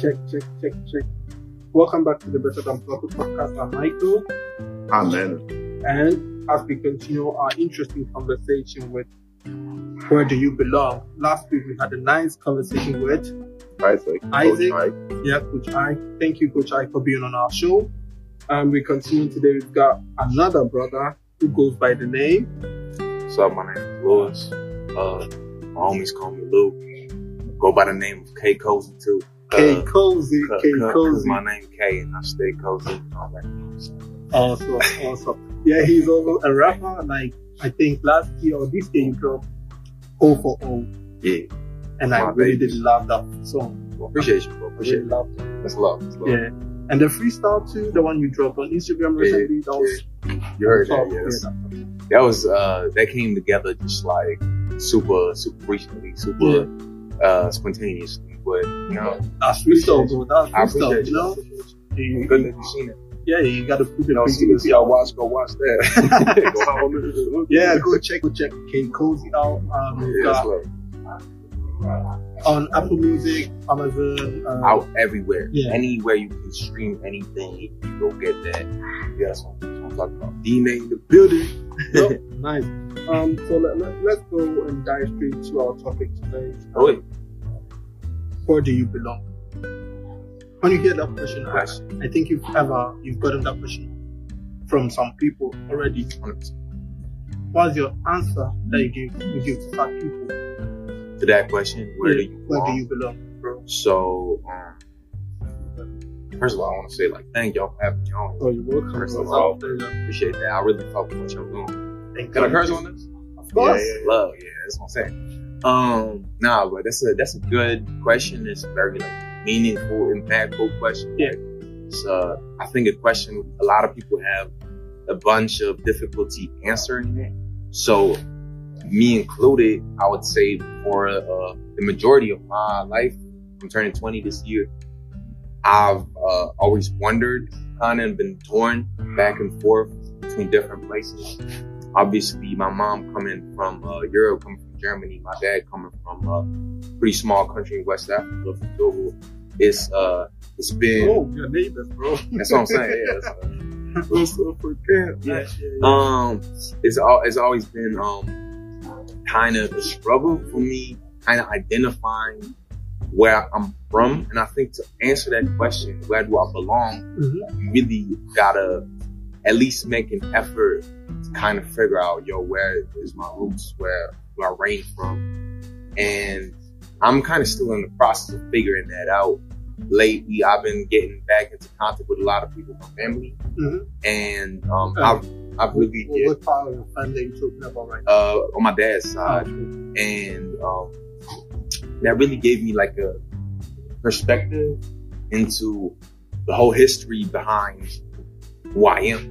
check, check, check, check. Welcome back to the Better Than Proper podcast. I'm Michael. I'm And as we continue our interesting conversation with Where Do You Belong? Last week we had a nice conversation with Isaac. Isaac. Coach Yeah, Coach I. Thank you, Coach I, for being on our show. And we continue today. We've got another brother who goes by the name. What's up? My name is Lewis. Uh, my homies call me Lou. Go by the name of K Cozy too. K Uh, Cozy. K Cozy. my name K and I stay cozy. All that. Awesome, awesome. Yeah, he's also a rapper. Like I think last year or this year you dropped O for O, Yeah. and I really did love that song. Well, appreciate you, bro. Appreciate really it. it. That's love. That's love. Yeah, and the freestyle too, the one you dropped on Instagram Yeah, recently, that was You heard that? Yes. Yeah, That was uh that came together just like super super recently, super uh spontaneously. But you know, that's freestyle, bro. That's I freestyle, appreciate you know. You- good that you seen it. yeah, you got to put the You know, see, creativity see y'all out. watch, go watch that. go. Yeah, go check, go check K Cozy out. Um, Yeah, got on Apple Music, Amazon. Um, out everywhere. Yeah. Anywhere you can stream anything, you go get that. Yeah, that's what, that's I'm talking about. D-Name the building. Yep, nice. Um, so let, let, let's go and dive straight to our topic today. Oh, wait. Where do you belong? When you hear that question asked, I think you've ever you've gotten that question from some people already. 100%. What's your answer that you give you give to some people? To that question, where do Yeah, you where do belong? you belong, bro? So, um, first of all, I want to say like thank y'all for having me on. Oh, you're welcome. First of all, It's our pleasure. appreciate that. I really fuck with what y'all doing. Thank Can I curse on this? Of course. Yeah, yeah, love. Yeah, that's what I'm saying. Um, nah, but that's a that's a good question. It's a very like meaningful, impactful question. Yeah. It's uh, I think a question a lot of people have a bunch of difficulty answering it. So, me included, I would say for uh, the majority of my life, I'm turning 20 this year. I've uh, always wondered, kind of been torn back and forth between different places obviously my mom coming from uh, Europe, coming from Germany, my dad coming from a pretty small country in West Africa, from Togo. It's uh, it's been Oh, your neighbors, bro. that's what I'm saying. Yeah, that's, uh, what's up for camp? Yeah. Um, it's all it's always been um kind of a struggle for me, kind of identifying where I'm from, and I think to answer that question, where do I belong? Mhm. you really gotta at least make an effort to kind of figure out, yo, where is my roots, where do I reign from? And I'm kind of still in the process of figuring that out. Lately, I've been getting back into contact with a lot of people, my family, Mhm. and um, Uh, I've, I've really, what, what part of your family you talking about right now? uh, on my dad's side, Okay. and um, that really gave me like a perspective into the whole history behind who I am.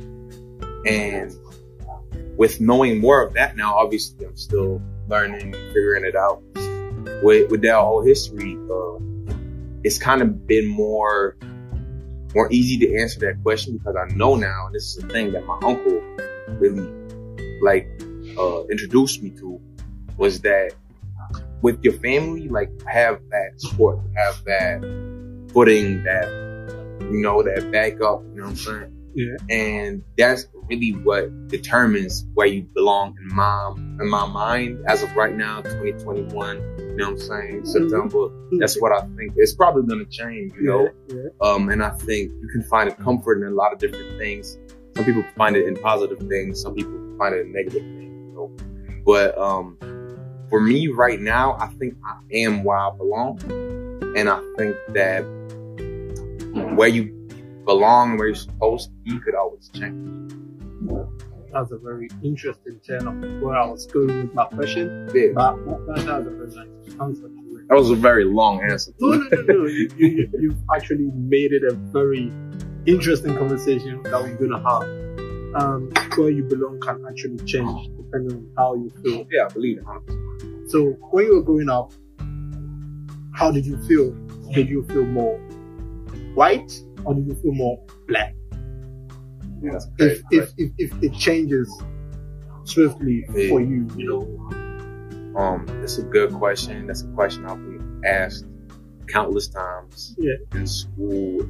And with knowing more of that now, obviously I'm still learning, figuring it out. With with that whole history, uh, it's kind of been more more easy to answer that question because I know now, and this is a thing that my uncle really like uh, introduced me to, was that with your family, like have that support, have that footing, that you know, that backup. You know what I'm saying? Yeah. And that's really what determines where you belong in my in my mind as of right now, 2021. You know what I'm saying? September. That's what I think. It's probably gonna change. You know. yeah, yeah. Um, and I think you can find a comfort in a lot of different things. Some people find it in positive things. Some people find it in negative things. You know? But um, for me right now, I think I am where I belong, and I think that where you belong, where you're supposed to you could always change. That's a very interesting turn of where I was going with my question. Yeah, But that, that, that's a very nice answer. that was a very long answer. No, no, no, no. you, you, you've actually made it a very interesting conversation that we're going to have. Um, where you belong can actually change depending on how you feel. Yeah, I believe it. So when you were growing up, how did you feel? Did you feel more white or did you feel more black? Yeah, If if, if, if it changes swiftly Yeah. for you, you know. Um, that's a good question. That's a question I've been asked countless times Yeah. in school,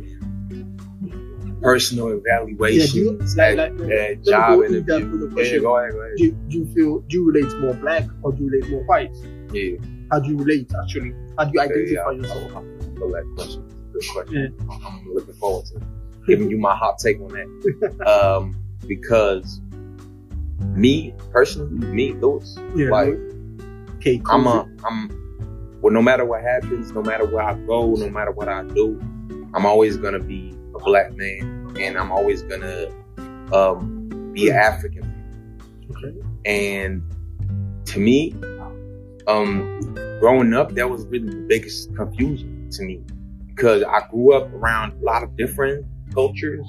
personal Yeah, evaluations, do you, at, like, like, at job go in interviews. Yeah, go ahead, go ahead. do, do you feel do you relate more black or do you relate more white? Yeah, How do you relate actually? How do you identify yeah, yourself? I'm for that question. Good question. I'm looking forward to giving you my hot take on that. um, because me personally, me Lewis, Yeah. like okay, I'm cool. a, I'm, well, no matter what happens, no matter where I go, no matter what I do, I'm always gonna be a black man, and I'm always gonna um, be an African. okay. And to me, um, growing up, that was really the biggest confusion to me because I grew up around a lot of different cultures,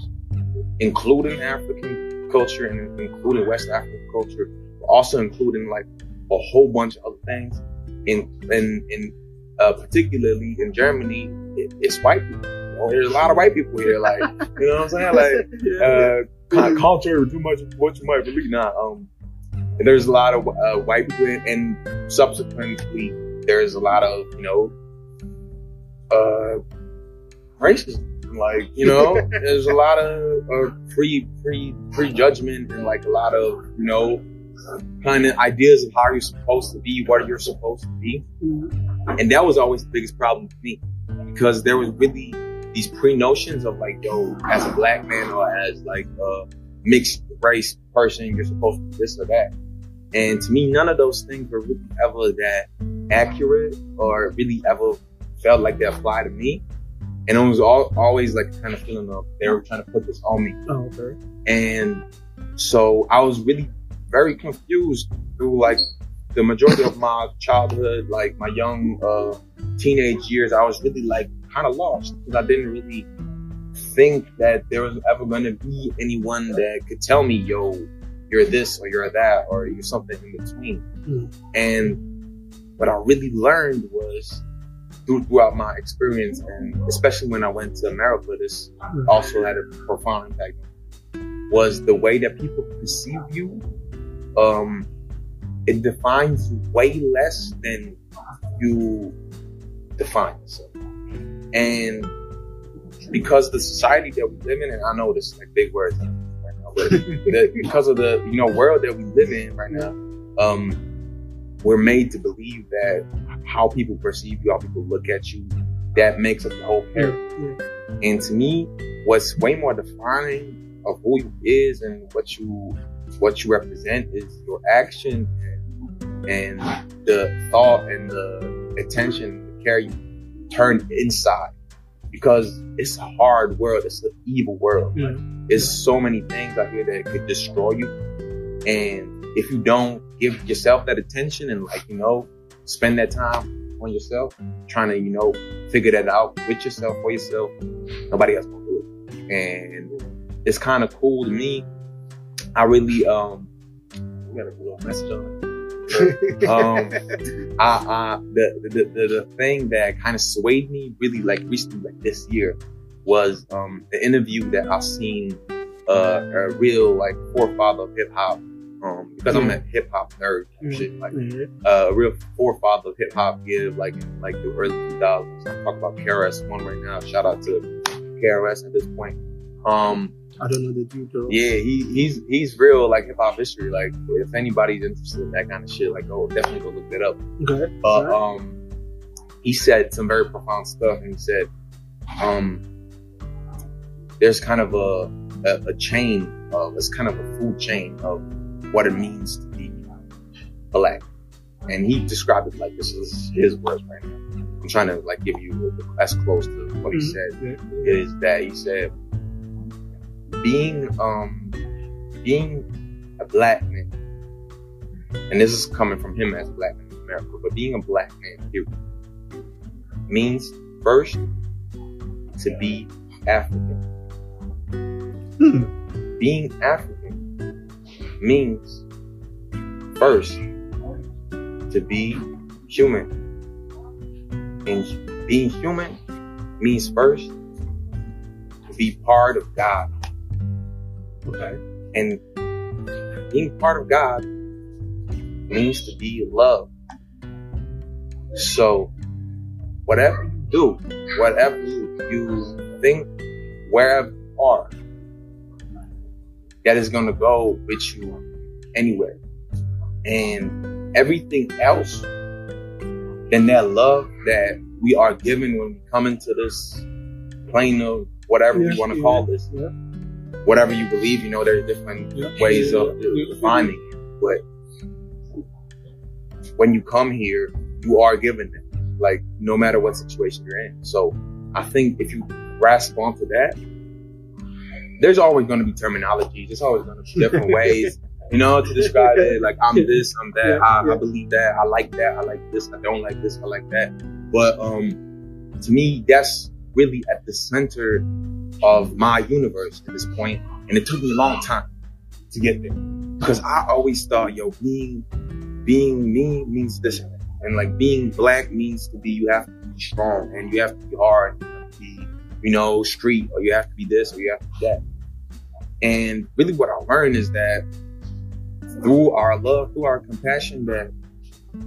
including African culture and including West African culture, but also including like a whole bunch of other things. In in in uh, particularly in Germany, it, it's white people. You know, there's a lot of white people here. Like you know what I'm saying? Like uh, kind of culture too much what you might believe. Nah, um, there's a lot of uh, white people, and subsequently there's a lot of you know, uh, racism. Like you know, there's a lot of uh, pre pre prejudgment and like a lot of you know, kind of ideas of how you're supposed to be, what you're supposed to be. And that was always the biggest problem for me because there was really these pre notions of like, yo, as a black man or as like a mixed race person, you're supposed to be this or that. And to me, none of those things were really ever that accurate or really ever felt like they applied to me. And it was all, always like kind of feeling of they were trying to put this on me. Oh, okay. And so I was really very confused through like the majority of my childhood, like my young uh, teenage years. I was really like kind of lost because I didn't really think that there was ever going to be anyone that could tell me, yo, you're this or you're that or you're something in between. Mm. And what I really learned was through, throughout my experience and especially when I went to America, this also had a profound impact was the way that people perceive you. Um, it defines you way less than you define yourself. And because the society that we live in, and I know this is like big words right now, but the, because of the you know world that we live in right now, um, we're made to believe that how people perceive you, how people look at you, that makes up the whole character. Yeah. And to me, what's way more defining of who you is and what you what you represent is your action and, and the thought and the attention, the care you turn inside. Because it's a hard world, it's an evil world. Yeah. There's so many things out here that could destroy you. And if you don't give yourself that attention and like, you know, spend that time on yourself, trying to, you know, figure that out with yourself, for yourself, nobody else will do it. And it's kind of cool to me. I really, um, we got a little message on um, I, I, the, the, the, the thing that kind of swayed me really like recently, like this year was, um, the interview that I've seen, uh, a real like forefather of hip hop, um, because I'm a hip hop nerd and shit, like, Yeah. uh, a real forefather of hip hop give like in like the early 2000s. I'm talking about KRS One right now. Shout out to KRS at this point. Um, I don't know the dude though. yeah, he he's he's real like hip hop history. Like if anybody's interested in that kind of shit, like go definitely go look that up. Okay. But Alright. um, he said some very profound stuff, and he said, um, there's kind of a a, a chain of it's kind of a food chain of what it means to be black, and he described it like this is his words right now. I'm trying to like give you as close to what he Mhm. said Yeah. is that he said being um being a black man and this is coming from him as a black man in America, but being a black man here means first to be African. Hmm. Being African means first to be human. And being human means first to be part of God. Okay. And being part of God means to be loved. So, whatever you do, whatever you think, wherever you are, that is gonna go with you anywhere. And everything else than that love that we are given when we come into this plane of whatever Yeah, you want to yeah, call this, yeah. whatever you believe, you know, there's different Yeah, ways of defining it. But when you come here, you are given it, like no matter what situation you're in. So I think if you grasp onto that, there's always going to be terminologies. There's always going to be different ways, you know, to describe it. Like I'm this, I'm that. Yeah, I, yeah. I believe that. I like that. I like this. I don't like this. I like that. But um, to me, that's really at the center of my universe at this point. and it took me a long time to get there because I always thought, yo, being being me means this, and like being black means to be you have to be strong and you have to be hard, and you have to be, you know, street, or you have to be this, or you have to be that. And really, what I learned is that through our love, through our compassion, that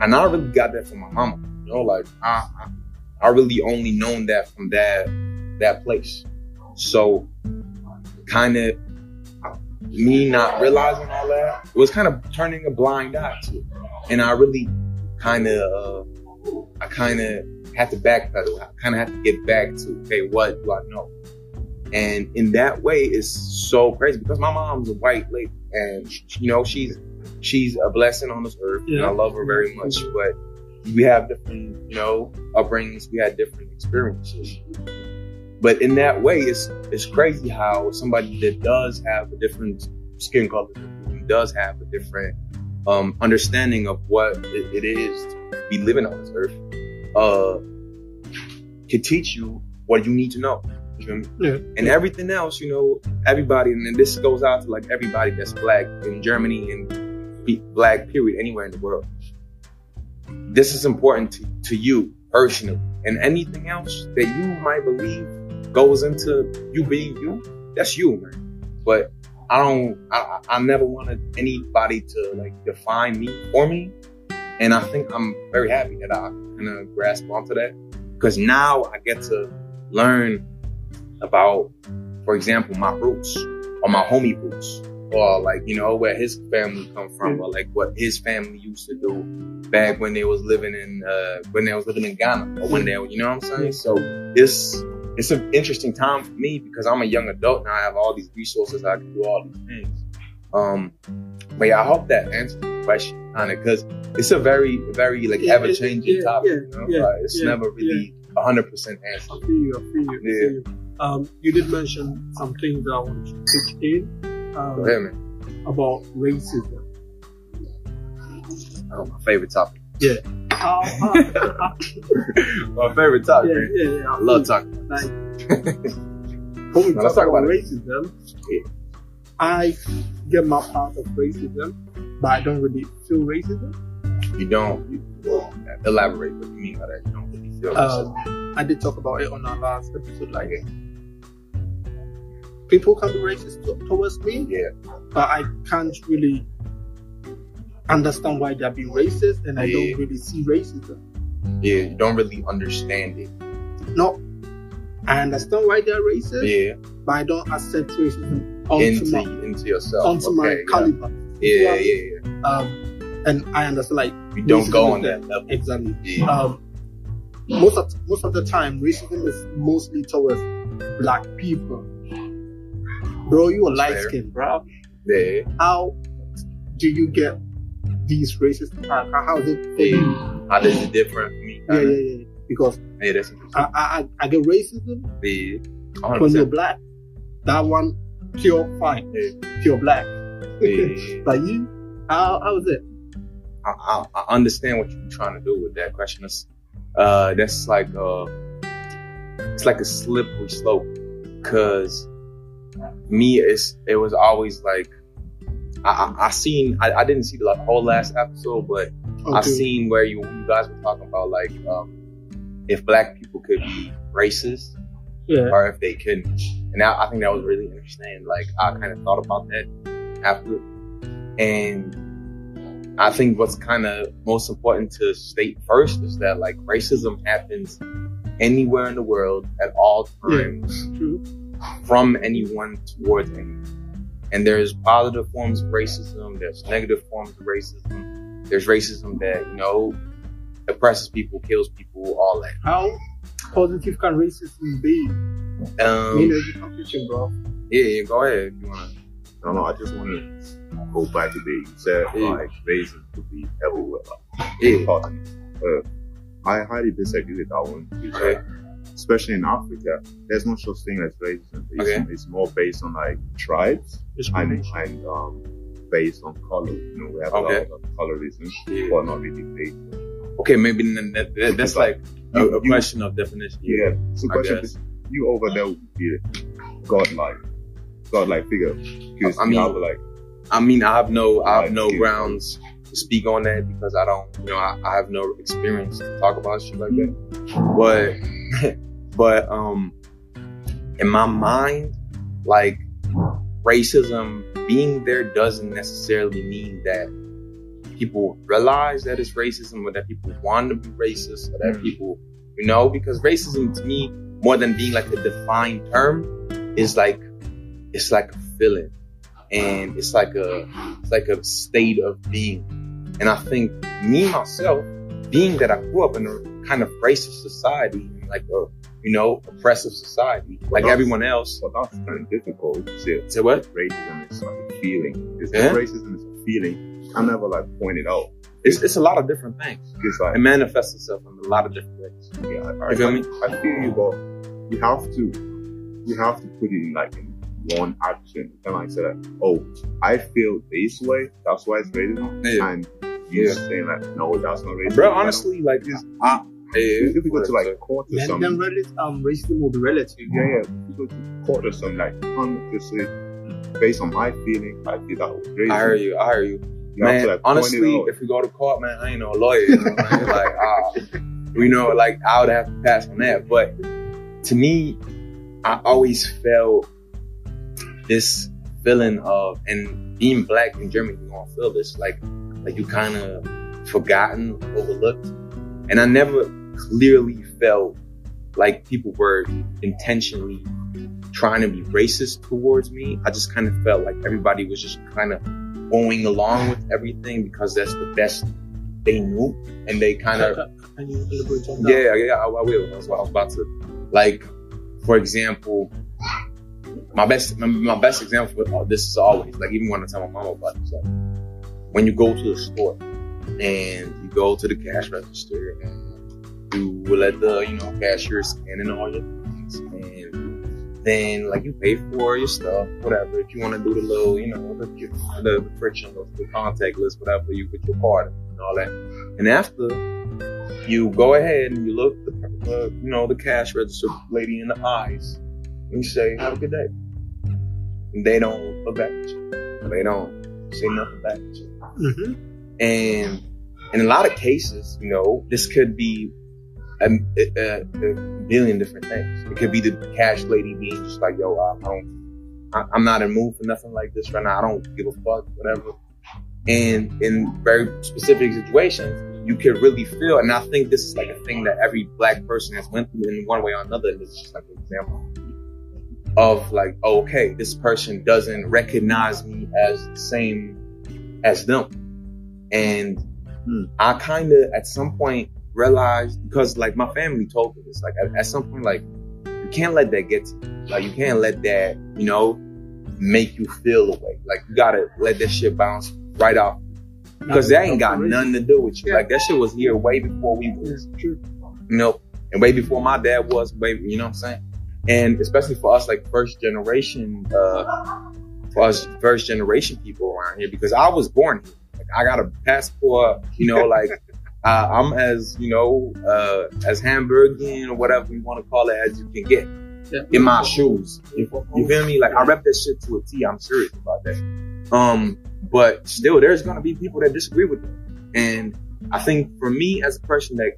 and I really got that from my mama. You know, like I, I, really only known that from that that place. So, kind of me not realizing all that it was kind of turning a blind eye to it, and I really kind of, uh, I kind of had to backpedal. I kind of had to get back to okay, what do I know? And in that way, it's so crazy because my mom's a white lady, and you know she's she's a blessing on this earth, and I love her very much. But we have different, you know, upbringings. We had different experiences. But in that way, it's it's crazy how somebody that does have a different skin color, does have a different um, understanding of what it, it is to be living on this earth, uh, can teach you what you need to know. You feel me? Yeah. And everything else, you know, everybody, and then this goes out to like everybody that's black in Germany and be black, period, anywhere in the world. This is important to, to you personally. And anything else that you might believe goes into you being you, that's you, man. But I don't, I, I I never wanted anybody to like define me for me. And I think I'm very happy that I kind of grasp onto that because now I get to learn about, for example, my roots or my homie roots or like, you know, where his family come from or like what his family used to do back when they was living in, uh, when they was living in Ghana or when they, you know what I'm saying? So it's, it's an interesting time for me because I'm a young adult now. I have all these resources. I can do all these things. Um, but yeah, I hope that answers the question kind of because it's a very, very like Yeah, ever changing yeah, topic. yeah, you know? like, it's never really a hundred percent answered. I feel you, I feel you, I feel you. Um, you did mention some things that I want to pitch in um, ahead, about racism. Oh, my favorite topic. Yeah. my favorite topic. yeah, yeah, yeah. I love talking. Like, when we Now, talk, let's talk about, about it. racism, Yeah. I get my part of racism, but I don't really feel racism. You don't you, well, elaborate what you mean by that. You don't really feel Um, I did talk about it on our last episode. Like, people can be racist to- towards me, yeah, but I can't really understand why they're being racist, and I don't really see racism. yeah. You don't really understand it. No, I understand why they're racist, Yeah, but I don't accept racism onto into my into yourself. onto my Okay, caliber. yeah, yeah, yeah, yeah. Um, and I understand like You don't go on that there. level. Exactly. Yeah, Um, most of most of the time, racism is mostly towards black people. Bro, you a light skin, bro. yeah. How do you get these racist attacks? How is it for you? yeah. How it different for me? Yeah, yeah, yeah. Because Yeah, that's interesting. I, I, I- get racism Yeah, when you're 100%. black. That one, pure fine, Yeah. pure black. Yeah. But you, how, how is it? I, I, I understand what you're trying to do with that question. It's, uh, that's like uh, it's like a slippery slope. Cause me, it's it was always like I I, I seen I, I didn't see the whole last episode, but I seen where you you guys were talking about like um, if black people could be racist Yeah. or if they couldn't. And I, I think that was really interesting. Like I kind of thought about that after, and I think what's kind of most important to state first is that like racism happens anywhere in the world at all times True. From anyone towards anyone. And there's positive forms of racism, there's negative forms of racism, there's racism that, you know, oppresses people, kills people, all that. How positive can racism be? Um, you know, the competition, bro. yeah, yeah, go ahead. if You wanna, No, no, I just want to go back to the you said Yeah. like racism could be everywhere. Like, yeah, continents. Uh, I highly disagree with that one. because, Okay. Especially in Africa, there's no such thing as racism. It's, Okay. it's more based on like tribes and, Discrimination. and um, based on color. You know, we have Okay. a lot of colorism, Yeah. but not really based. okay, maybe that, that, that's like a, You- a you- question of definition. Yeah. So question is, you over there would be a godlike, godlike figure. Because I you mean- have like, I mean, I have no, I have no Like, grounds to speak on that because I don't, you know, I, I have no experience to talk about shit like that. But, but, um, in my mind, like racism being there doesn't necessarily mean that people realize that it's racism or that people want to be racist or that Mm. people, you know, because racism to me, more than being like a defined term, is like, it's like a feeling and it's like a it's like a state of being. And I think me myself, being that I grew up in a kind of racist society, like a you know oppressive society, like Well, everyone else. but that's kind of difficult to say. What? Racism is like a feeling. It's Yeah. racism is a feeling. I never like pointed out. It's it's a lot of different things. It's like It manifests itself in a lot of different ways. Yeah, I, You feel I, me? I feel you, but you have to, you have to put it in like in one action. And like say that, oh, I feel this way, that's why it's racism. Yeah. And you Yeah. saying like, no, that's not racism. Bro, I honestly, like it's, I, it's difficult to like court or Then, something. then relative, um, racism will be relative. Yeah, yeah, it's difficult to court or something like, I'm just say, based on my feeling, I feel that was racism. I hear you. I hear you. You man, to, like, honestly, if we go to court, man, I ain't no lawyer. You know, man. like, ah, you know, like I would have to pass on that. But to me, I always felt this feeling of, and being black in Germany, you gonna feel this, like, like you kind of forgotten, overlooked, and I never clearly felt like people were intentionally trying to be racist towards me. I just kind of felt like everybody was just kind of going along with everything because that's the best they knew, and they kind of Can you elaborate on that? yeah, yeah, I, I will. That's what I was about to like. For example, my best my, my best example for this is always like even when I tell my mom about it, like when you go to the store and you go to the cash register and you will let the you know cashier scan in all your things and then like you pay for your stuff, whatever. If you want to do the little, you know, the the, the friction, the contact list, whatever, you put your card and all that. And after you go ahead and you look the uh, you know the cash register lady in the eyes and you say have a good day and they don't look back at you they don't say nothing back at you Mhm. and in a lot of cases you know this could be a, a, a million different things it could be the cash lady being just like yo I don't I, I'm not in mood for nothing like this right now I don't give a fuck whatever and in very specific situations you could really feel, and I think this is like a thing that every black person has went through in one way or another. And is just like an example of like, oh, okay, this person doesn't recognize me as the same as them. And Hmm. I kind of at some point realized because like my family told me this, like at, at some point, like you can't let that get to you. Like you can't let that, you know, make you feel away. Like you gotta let that shit bounce right off because that ain't got nothing to do with you. Like that shit was here way before we was, true. you know, and way before my dad was, way, you know what I'm saying? And especially for us, like first generation, uh, for us first generation people around here, because I was born here. Like I got a passport, you know, like uh, I'm as, you know, uh, as Hamburgian or whatever you want to call it as you can get in my shoes. You, you feel me? Like I rep that shit to a T. I'm serious about that. Um, but still, there's gonna be people that disagree with them. And I think for me, as a person that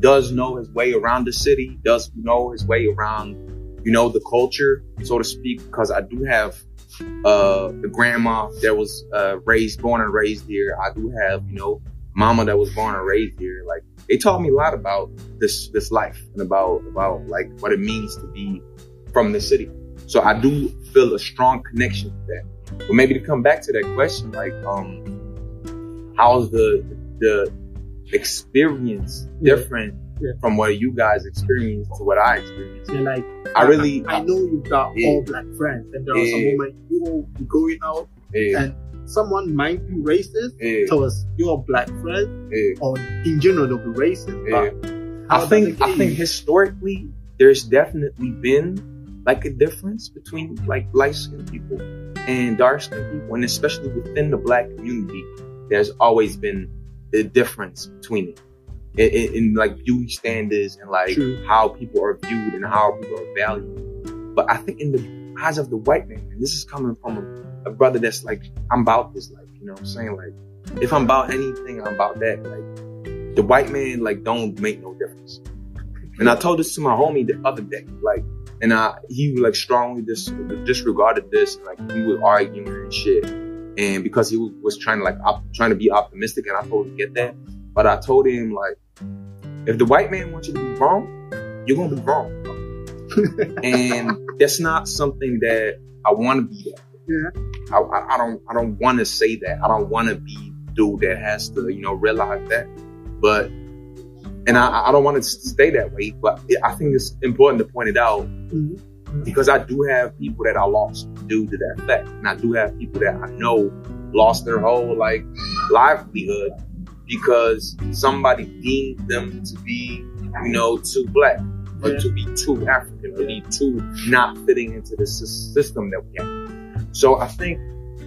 does know his way around the city, does know his way around, you know, the culture, so to speak, because I do have uh the grandma that was uh raised, born and raised here. I do have, you know, mama that was born and raised here. Like they taught me a lot about this this life and about about like what it means to be from the city. So I do feel a strong connection to that. But maybe to come back to that question, like um, how's the the experience different Yeah. from what you guys experienced to what I experienced? Yeah, like I really, I know you've got Yeah. all black friends, and there are some Yeah. moments you will be going out yeah, and someone might be racist yeah, towards your black friend, yeah. or in general they'll be racist. Yeah. I think I think historically there's definitely been like a difference between like light skinned people and dark skinned people, and especially within the black community, there's always been a difference between it. In, in, in like beauty standards and like True. how people are viewed and how people are valued. But I think in the eyes of the white man, and this is coming from a, a brother that's like, I'm about this life, you know what I'm saying? Like, if I'm about anything, I'm about that. Like, the white man, like, don't make no difference. And I told this to my homie the other day, like, and I, he like strongly dis- disregarded this, like, we were arguing and shit. And because he was trying to like, op- trying to be optimistic, and I totally get that. But I told him, like, if the white man wants you to be wrong, you're gonna be wrong. and that's not something that I want to be that. Yeah. I, I, I don't I don't want to say that. I don't want to be dude that has to you know realize that. But and I, I don't want to stay that way. But I think it's important to point it out Mhm. because I do have people that I lost due to that fact, and I do have people that I know lost their whole like livelihood because somebody deemed them to be you know too black or Yeah. to be too African or be too not fitting into the system that we have. So I think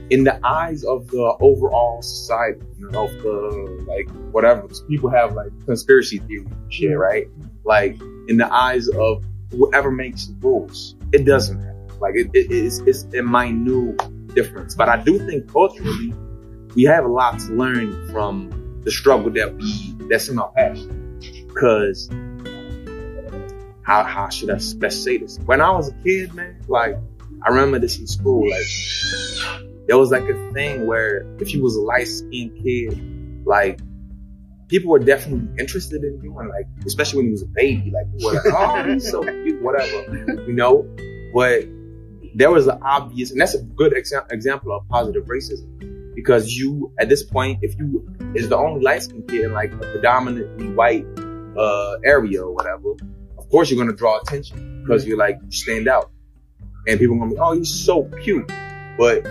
in the eyes of the overall society, you know, of the like whatever people have like conspiracy theory shit, right? Like in the eyes of whoever makes the rules, it doesn't matter. Like it, it, it's, it's a minute difference. But I do think culturally, we have a lot to learn from the struggle that we that's in our past. Cause how how should I best say this? When I was a kid, man, like I remember this in school, like there was like a thing where if you was a light skinned kid, like people were definitely interested in you and like especially when you was a baby, like people were like, Oh, he's so cute, whatever. You know? But there was an obvious and that's a good exa- example of positive racism. Because you at this point, if you is the only light skinned kid in like a predominantly white uh area or whatever, of course you're gonna draw attention because you're like you stand out, and people are gonna be, oh, he's so cute. But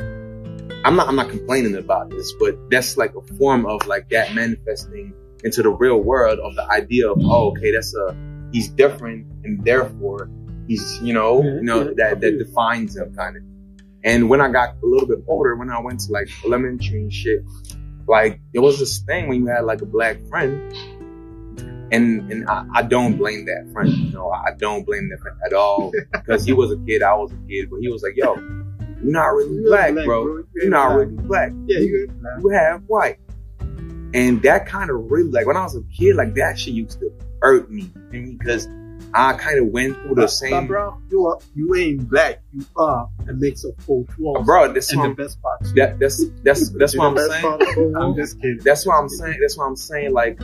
I'm not, I'm not complaining about this, but that's like a form of like that manifesting into the real world of the idea of, oh, okay, that's a he's different, and therefore he's, you know, you know that that defines him kind of. And when I got a little bit older, when I went to like elementary and shit, like there was this thing when you had like a black friend and and I, I don't blame that friend. You know, I don't blame that friend at all because he was a kid, I was a kid, but he was like, "Yo, you're not really You're black, black, bro. bro. You're not really black. Yeah, you. You have white." And that kind of really like when I was a kid, like that shit used to hurt me because I kind of went through the But, same. bro, you are you ain't black. You are a mix of both worlds. Bro, that's and what the best part. that, that's that's that's what I'm saying. part of the I'm just kidding. That's what I'm saying. That's what I'm saying. Like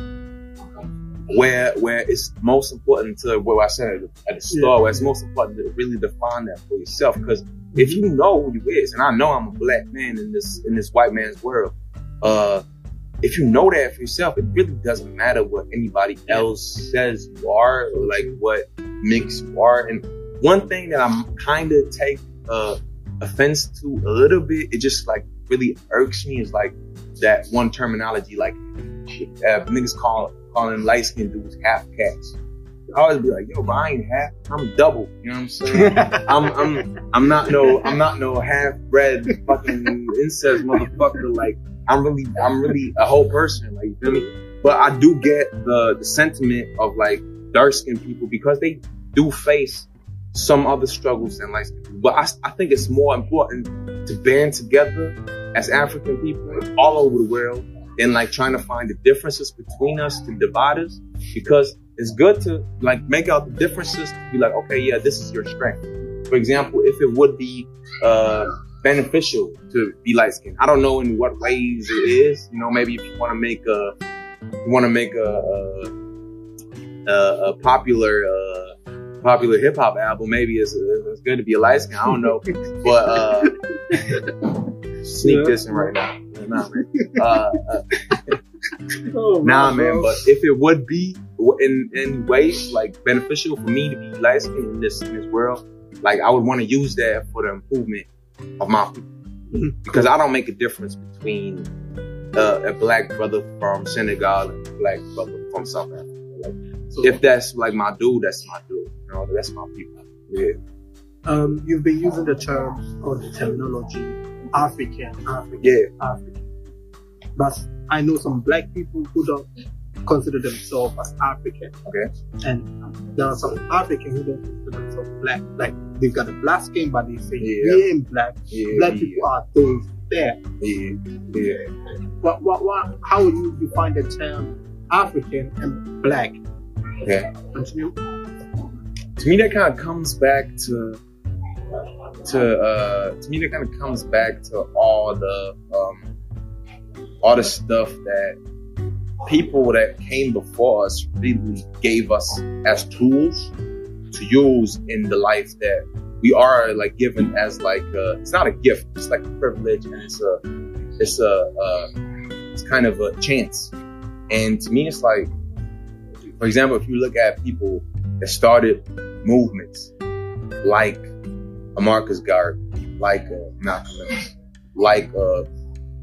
where where it's most important to what I said at the, start. Where it's most important to really define that for yourself. Because if you know who you is, and I know I'm a black man in this in this white man's world, uh, if you know that for yourself, it really doesn't matter what anybody else says you are, or like what mix you are. And one thing that I'm kind of take uh, offense to a little bit, it just like really irks me is like that one terminology, like uh, niggas call calling light skinned dudes half cats. I always be like, yo, but I ain't half, I'm double. You know what I'm saying? I'm I'm I'm not no I'm not no half bred fucking incest motherfucker. Like I'm really I'm really a whole person. Like you feel me? But I do get the the sentiment of like dark skinned people because they do face some other struggles than light skinned people. But I I think it's more important to band together as African people all over the world than like trying to find the differences between us to divide us because it's good to like make out the differences to be like, okay, yeah, this is your strength. For example, if it would be uh, beneficial to be light skinned, I don't know in what ways it is. You know, maybe if you want to make a, you want to make a, a uh, a popular uh, popular hip hop album, maybe it's, it's good to be a light skin. I don't know, but uh, sneak Yeah. this in right now. Nah, man. Uh, uh, Oh, nah, man. But if it would be in in ways like beneficial for me to be light skinned in this in this world, like I would want to use that for the improvement of my people because I don't make a difference between uh, a black brother from Senegal and a black brother from South Africa. Like, So, if that's like my dude, that's my dude. You know, that's my people. Yeah. um, you've been using the term or the terminology African, African, Yeah. African. But I know some black people who don't consider themselves as African. Okay. And there are some African who don't consider themselves black. Like they've got a black skin, but they say Yeah. we ain't black. Yeah. Black yeah, people are those there. Yeah. Yeah. What, what, what, how would you define the term African and black? Okay. Continue. to me that kind of comes back to to uh to me that kind of comes back to all the um all the stuff that people that came before us really gave us as tools to use in the life that we are like given as like uh it's not a gift it's like a privilege and it's a it's a uh it's kind of a chance. And to me it's like for example if you look at people that started movements like a Marcus Garvey, like a Malcolm X, like a,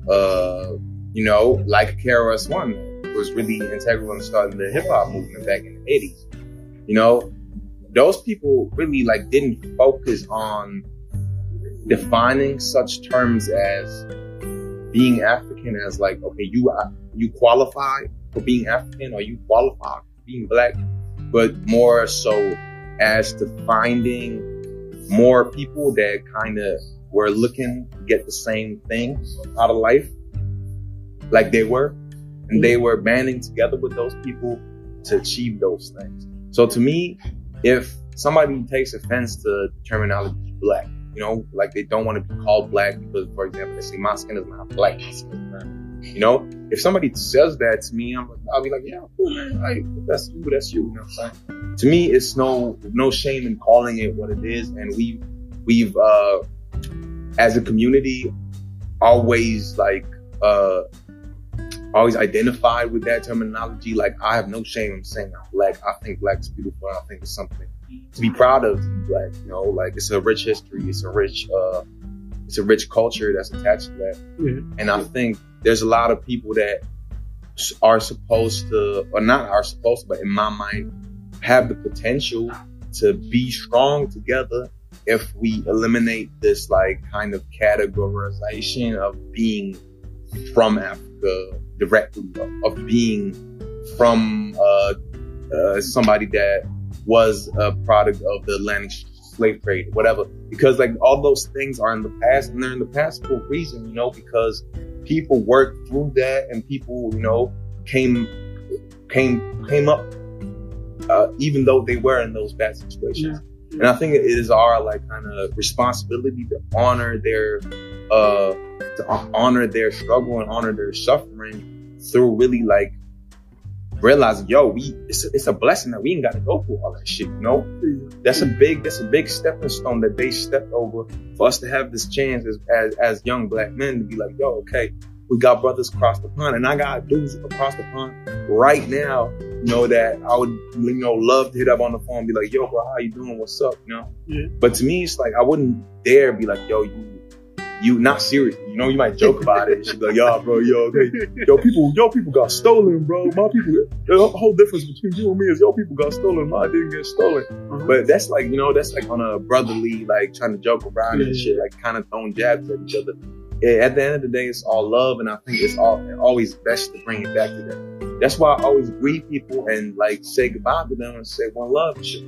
uh, you know, like a KRS One was really integral in starting the hip hop movement back in the eighties. You know, those people really like didn't focus on defining such terms as being African as like, okay, you you qualify for being African or you qualify for being black, but more so as to finding more people that kind of were looking to get the same thing out of life, like they were, and they were banding together with those people to achieve those things. So to me, if somebody takes offense to the terminology black, you know, like they don't want to be called black because, for example, they say my skin is not black. You know, if somebody says that to me, I'm, like, I'll be like, yeah, cool, man. Like, that's you, that's you. You know what I'm saying? To me, it's no no shame in calling it what it is, and we we've uh as a community always like uh always identified with that terminology. Like I have no shame in saying I'm black. I think black is beautiful. I think it's something to be proud of to be black. You know, like it's a rich history. It's a rich uh it's a rich culture that's attached to that. Yeah. And I think there's a lot of people that are supposed to, or not are supposed to, but in my mind, have the potential to be strong together if we eliminate this like kind of categorization of being from Africa directly, of, of being from uh, uh, somebody that was a product of the Atlantic slave trade, whatever. Because like all those things are in the past, and they're in the past for a reason, you know, because people worked through that, and people, you know, came came came up, uh, even though they were in those bad situations. And I think it is our like kind of responsibility to honor their uh to honor their struggle and honor their suffering through really like realizing, yo, we it's a, it's a blessing that we ain't got to go through all that shit. You know, that's a big that's a big stepping stone that they stepped over for us to have this chance as as, as young black men to be like, yo, okay, we got brothers across the pond, and I got dudes across the pond right now. You know that I would you know love to hit up on the phone and be like, yo, bro, how you doing? What's up? You know. Yeah. But to me, it's like I wouldn't dare be like, yo, you. You not serious, you know. You might joke about it. She's like, "Yo, bro, yo, okay, yo, people, yo, people got stolen, bro. My people, the whole difference between you and me is yo, people got stolen. Mine didn't get stolen. Uh-huh. But that's like, you know, that's like on a brotherly, like trying to joke around and shit, like kind of throwing jabs at each other. Yeah, at the end of the day, it's all love, and I think it's all always best to bring it back to that. That's why I always greet people and like say goodbye to them and say one love and shit.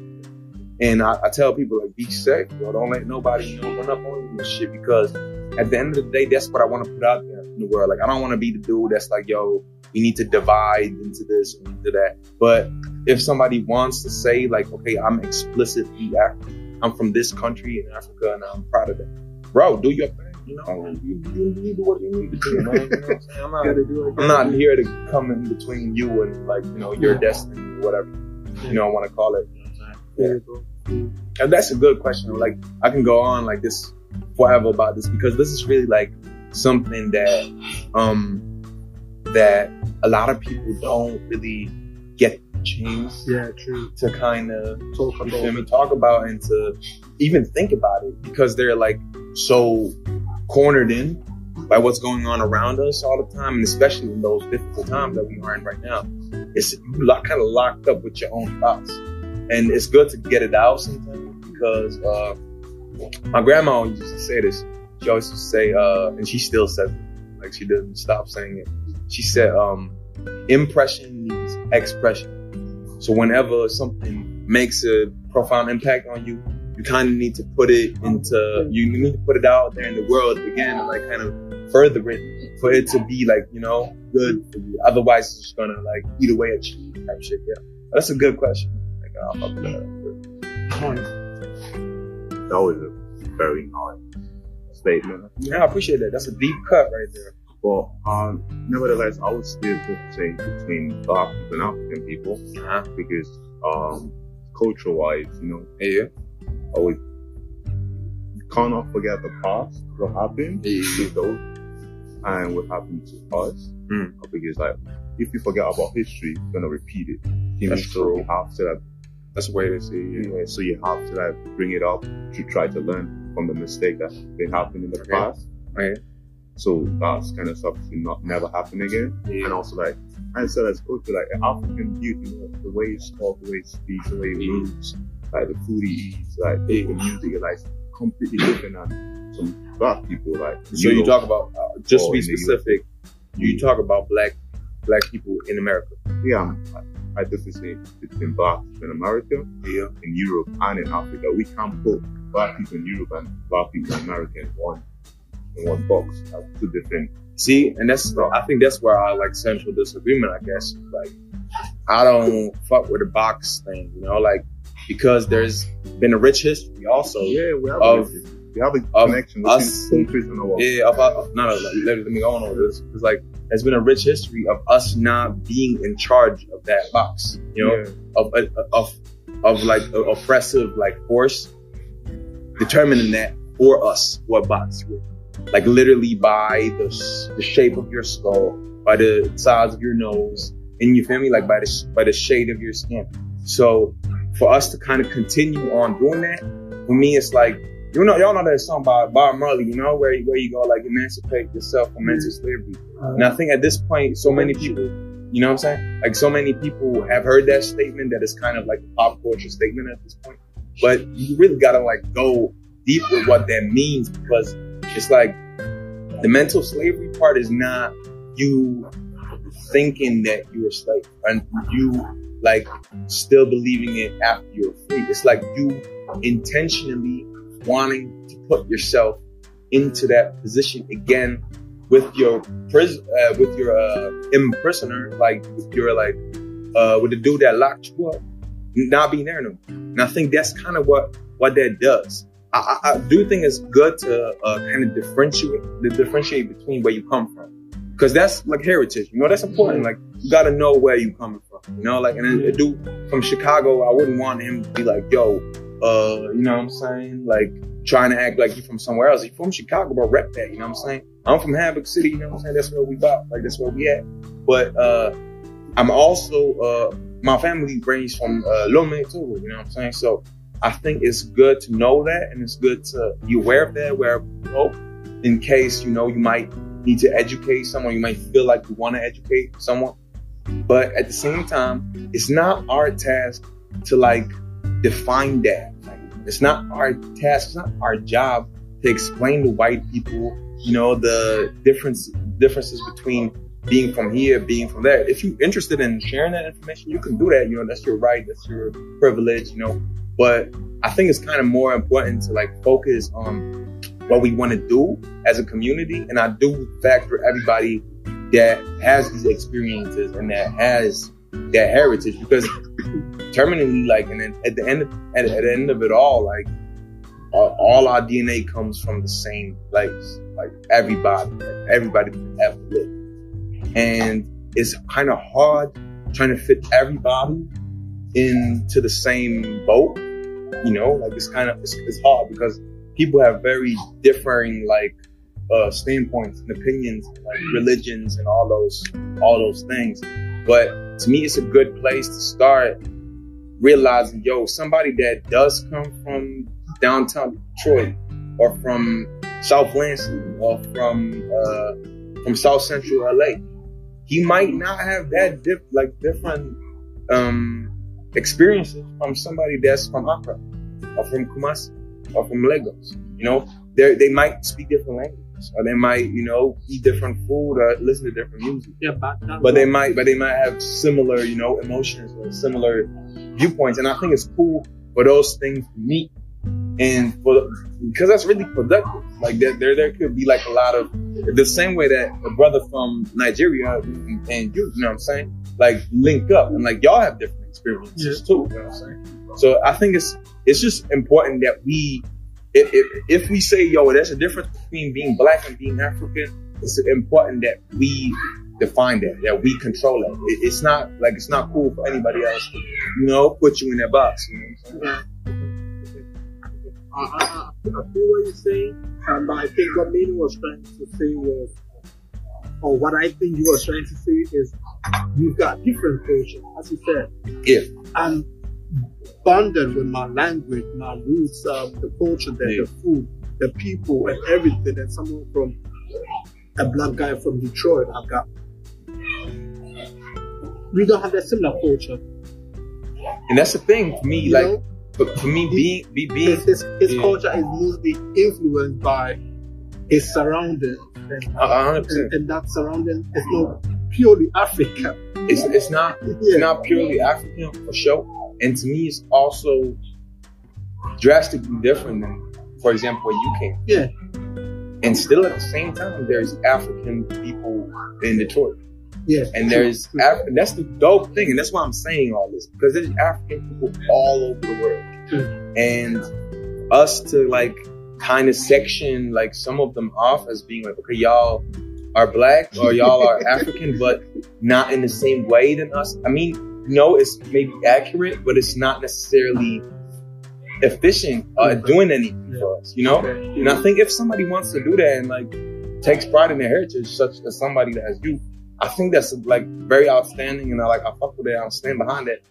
And I, I tell people like, be mm. safe, bro. Don't let nobody you run up on you and shit because at the end of the day, that's what I want to put out there in the world. Like, I don't want to be the dude that's like, yo, we need to divide into this and into that. But if somebody wants to say like, okay, I'm explicitly African. I'm from this country in Africa and I'm proud of that. Bro, do your thing. You know, you, you, you do what you need to do, man. You know what I'm saying? I'm not, do. I'm not here to come in between you and like, you know, your destiny or whatever. you know, I want to call it. Yeah. And that's a good question. Like I can go on like this forever about this because this is really like something that um that a lot of people don't really get the chance Yeah, true. to kind of Talk about me talk about and to even think about it because they're like so cornered in by what's going on around us all the time and especially in those difficult times that we are in right now it's you kind of locked up with your own thoughts and it's good to get it out sometimes because uh my grandma used to say this. She always used to say uh and she still says it. Like she doesn't stop saying it. She said um impression needs expression. So whenever something makes a profound impact on you you kind of need to put it into you need to put it out there in the world again and like kind of further it for it to be like you know good otherwise it's just gonna like eat away at you type shit yeah. That's a good question like I'll fuck with that. That was a very nice statement. yeah I appreciate that that's a deep cut right there But um, nevertheless, I would still differentiate between black people and African people uh-huh. because um, culture-wise, you know, yeah I would cannot forget the past, what happened Yeah. to those, and what happened to us. Mm. Because like, if you forget about history, you're gonna repeat it. That's so true. you have to that's a way to see it yeah, so you have to like bring it up to try to learn from the mistake that's been happening in the Okay. past. yeah So that's kind of stuff to not never happen again. yeah And also like, I said as culture, like African youth, you know, the way he talk, the way he speaks, the way he moves, like the food he eats, like the music like completely different than some black people. Like So you talk about uh, just to be specific. You talk about black black people in America. yeah, I, I differentiate between black people in America, Yeah. in Europe, and in Africa. We can't put black people in Europe and black people in America in one in one box. That's two different. See, and that's I think that's where our like central disagreement, I guess. Like, I don't fuck with the box thing, you know, like because there's been a rich history also. Yeah, we have Of- we have a connection between us- countries and our Yeah, of, of, no, no, let, let, let me go on over this. Because like, there's been a rich history of us not being in charge of that box, you know, Yeah. of, uh, of, of like oppressive like force determining that for us what box we're in. like literally by the, the shape of your skull by the size of your nose and you feel me like by the by the shade of your skin so for us to kind of continue on doing that for me it's like you know y'all know that song by Bob Marley you know where you, where you go like emancipate yourself from mental slavery and I think at this point, so many people, you know what I'm saying? Like so many people have heard that statement that is kind of like a pop culture statement at this point. But you really gotta like go deep with what that means because it's like the mental slavery part is not you thinking that you're a slave and you like still believing it after you're free. It's like you intentionally wanting to put yourself into that position again with your pris- uh, with your uh, imprisoner, like with your like uh, with the dude that locked you up, not being there no more. And I think that's kind of what what that does. I, I, I do think it's good to uh, kind of differentiate the differentiate between where you come from, because that's like heritage. You know, that's important. Like you got to know where you coming from. You know, like and a dude from Chicago, I wouldn't want him to be like, yo, uh, you know what I'm saying? Like trying to act like you're from somewhere else. You from Chicago, but rep that. You know what I'm saying? I'm from Hamburg City. You know what I'm saying? That's where we about. Like that's where we at. But uh, I'm also uh, my family range from uh, Lome too. You know what I'm saying? So I think it's good to know that, and it's good to be aware of that wherever you in case you know you might need to educate someone. You might feel like you want to educate someone, but at the same time, it's not our task to like define that. Like, it's not our task. It's not our job to explain to white people, you know, the difference differences between being from here, being from there. If you're interested in sharing that information, you can do that. You know, that's your right. That's your privilege. You know, but I think it's kind of more important to like focus on what we want to do as a community. And I do factor everybody that has these experiences and that has that heritage because terminally, like, and then at the end, at, at the end of it all, like, all, all our DNA comes from the same place. Like everybody, like, everybody ever lived, and it's kind of hard trying to fit everybody into the same boat. You know, like it's kind of it's, it's hard because people have very differing like uh, standpoints and opinions, like religions and all those all those things. But to me, it's a good place to start realizing, yo, somebody that does come from downtown Detroit or from South Lansing or from uh, from South Central LA, he might not have that diff- like different um, experiences from somebody that's from Accra or from Kumasi or from Lagos. You know, they they might speak different languages or they might you know eat different food or listen to different music. Yeah, but But they might but they might have similar you know emotions or similar viewpoints, and I think it's cool for those things to meet. And for because that's really productive. Like there, there, there could be like a lot of the same way that a brother from Nigeria and, and you, you know what I'm saying, like link up and like y'all have different experiences too. You know what I'm saying? So I think it's it's just important that we, if, if, if we say yo, there's a difference between being black and being African, it's important that we define that, that we control that. It, it's not like it's not cool for anybody else to, you know, put you in that box. You know what I'm saying? I, I, I I feel what you're saying, and I think what Manny was trying to say was, uh, or what I think you were trying to say is, we've got different cultures, as you said. Yeah. I'm bonded with my language, my roots, um, the culture, the, the food, the people, and everything. And someone from a black guy from Detroit, I've got. We don't have that similar culture. And that's the thing for me, You like, know? for, for me being, be, being, his, his, his Yeah. culture is mostly influenced by his surroundings, and, hundred and, and that surrounding is not purely African. It's, it's not, Yeah. it's not purely African for sure. And to me, it's also drastically different than, for example, where you came. Yeah. And still at the same time, there's African people in Detroit. Yeah, And there's Af- that's the dope thing, and that's why I'm saying all this because there's African people all over the world, and us to like kind of section like some of them off as being like, okay, y'all are black or y'all are African, but not in the same way than us. I mean, know, it's maybe accurate, but it's not necessarily efficient uh, doing anything for us, you know. And I think if somebody wants to do that and like takes pride in their heritage, such as somebody that has you, I think that's like very outstanding, and I like I fuck with it. I stand behind it,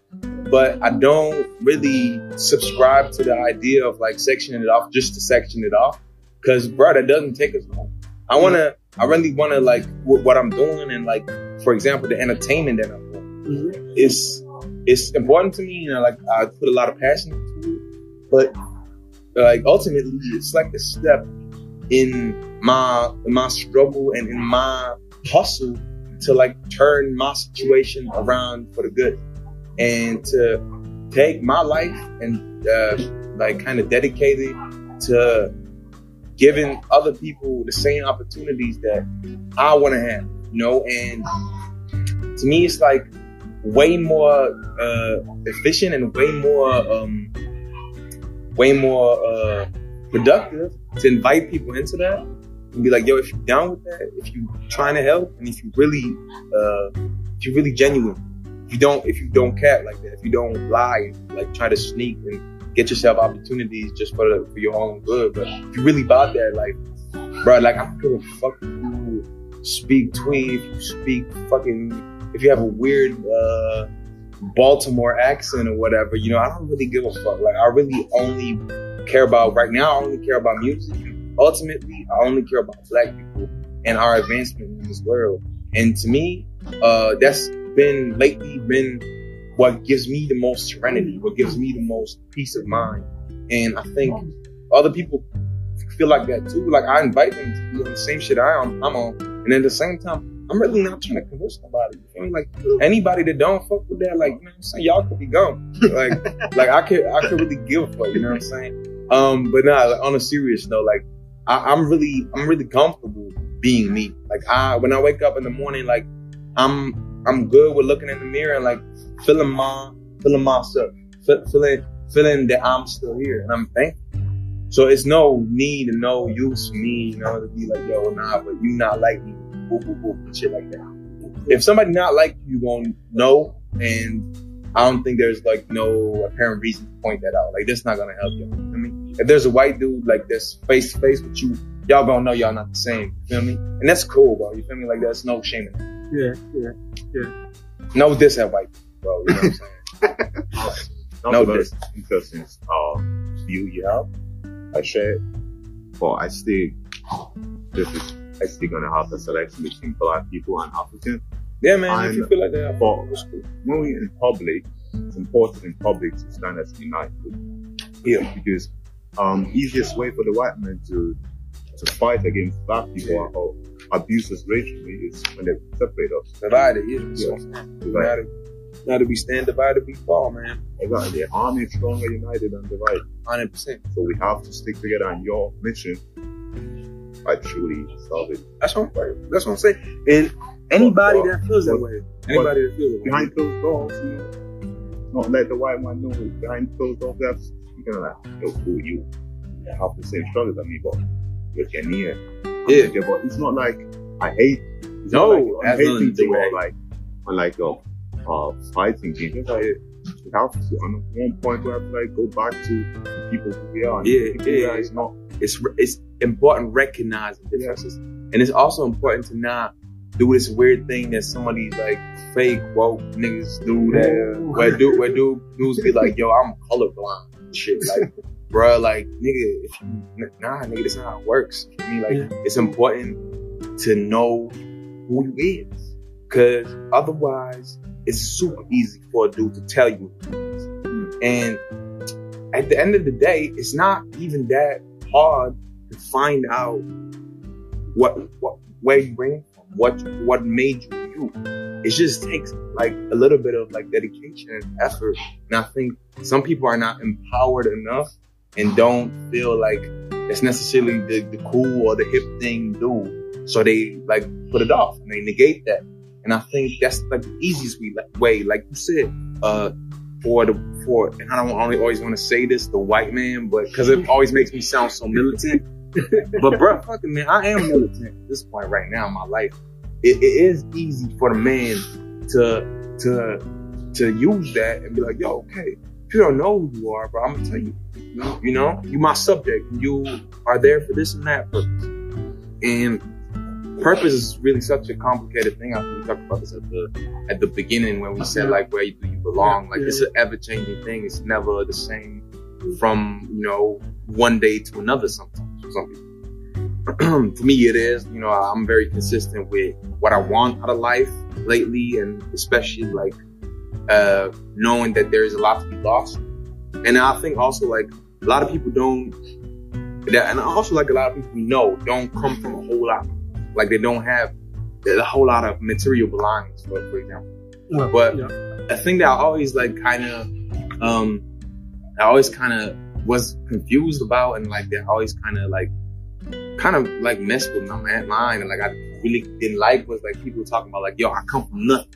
but I don't really subscribe to the idea of like sectioning it off just to section it off, because bro, that doesn't take us long. I wanna, I really wanna like what I'm doing, and like for example, the entertainment that I'm Mhm. it's it's important to me. You know, like I put a lot of passion into it, but like ultimately, it's like a step in my in my struggle and in my hustle to like turn my situation around for the good and to take my life and uh, like kind of dedicate it to giving other people the same opportunities that I want to have, you know, and to me, it's like way more uh, efficient and way more um, way more uh, productive to invite people into that and be like, yo, if you're down with that, if you're trying to help, and if you really uh, if you're really genuine, if you don't if you don't cap like that, if you don't lie, like try to sneak and get yourself opportunities just for the, for your own good, but if you really about that, like, bro, like I don't give a fuck you speak tweet, speak fucking if you have a weird uh, Baltimore accent or whatever, you know, I don't really give a fuck. Like, I really only care about right now. I only care about music. Ultimately, I only care about black people and our advancement in this world. And to me, uh, that's been lately been what gives me the most serenity, what gives me the most peace of mind. And I think other people feel like that too. Like I invite them to be on the same shit I am, I'm on. And at the same time, I'm really not trying to convince nobody. You feel me? Like anybody that don't fuck with that, like you know what I'm saying, y'all could be gone. Like like I could I could really give a fuck, you know what I'm saying? Um, but nah, like, on a serious note, like I, I'm really I'm really comfortable being me. Like I when I wake up in the morning, like I'm I'm good with looking in the mirror and like feeling my feeling myself, fe- feeling feeling that I'm still here, and I'm thankful. So it's no need and no use for me, you know, to be like, yo, nah, but you not like me, boop, boop, boop, and shit like that. If somebody not like you, you gonna know, and I don't think there's like no apparent reason to point that out. Like that's not gonna help you. you feel me? If there's a white dude like this face to face with you, y'all gonna know y'all not the same. You feel me? And that's cool, bro. You feel me? Like there's no shame in that. Yeah, yeah. No diss at white people, bro. You know what I'm saying? That's No, a Because interesting uh, view you have. I share it, but I still, this is, I still gonna have a selection between black people and Africans. yeah, man. If you feel like that, cool. when we in public, it's important in public to stand as united. Yeah. Because um, easiest way for the white man to to fight against black people or abuse us racially is when they separate us. Divided, yeah. Yeah. Right. gotta, gotta be stand divided, we fall, man. Exactly. The army is stronger united than divided. Hundred percent. So we have to stick together on your mission. I truly solve it. That's what I'm, that's what I'm saying. And anybody But- that feels that way, anybody that feels that way, Behind closed doors, you know, not let the white man know. Behind closed doors, that's you're gonna like, yo, cool, you have the same struggles as me, but you're Ghanaian. Yeah. Yeah, but it's not like I hate. It's No, not like I'm hating do to with or hate. like on like a uh, fighting game. Just like have to on one point we have to like go back to the people who we are. And Yeah, yeah, we are yeah. is not it's it's important recognizing differences, and it's also important to not do this weird thing that some of these like fake woke niggas do that where dude where dude dudes be like, yo, I'm colorblind, and shit like. Bruh, like nigga, if you, nah, nigga, that's not how it works. I mean, like, Yeah. it's important to know who you is, cause otherwise, it's super easy for a dude to tell you. Hmm. And at the end of the day, it's not even that hard to find out what, what where you ran from, what what made you you. It just takes like a little bit of like dedication and effort. And I think some people are not empowered enough and don't feel like it's necessarily the, the cool or the hip thing to do. So they like put it off and they negate that. And I think that's like the easiest way, like, way, like you said, uh, for the, for, and I don't only always want to say this, the white man, but cause it always makes me sound so militant. but bruh, fucking man, I am militant at this point right now in my life. It, it is easy for the man to, to, to use that and be like, yo, okay, you don't know who you are, bro, I'm gonna tell you. You know, you my subject. You are there for this and that purpose. And purpose is really such a complicated thing. I think we talked about this at the at the beginning when we said like where do you belong. Like it's an ever changing thing. It's never the same from you know one day to another. Sometimes for some people. for me, it is. You know, I'm very consistent with what I want out of life lately, and especially like uh, knowing that there is a lot to be lost. And I think also like a lot of people don't, that, and also like a lot of people we know don't come from a whole lot, like they don't have a whole lot of material belongings, for, for example. Yeah, But- yeah. A thing that I always like kind of, um, I always kind of was confused about and like that always kind of like, kind of like messed with my mind and like I really didn't like was like people talking about like, yo, I come from nothing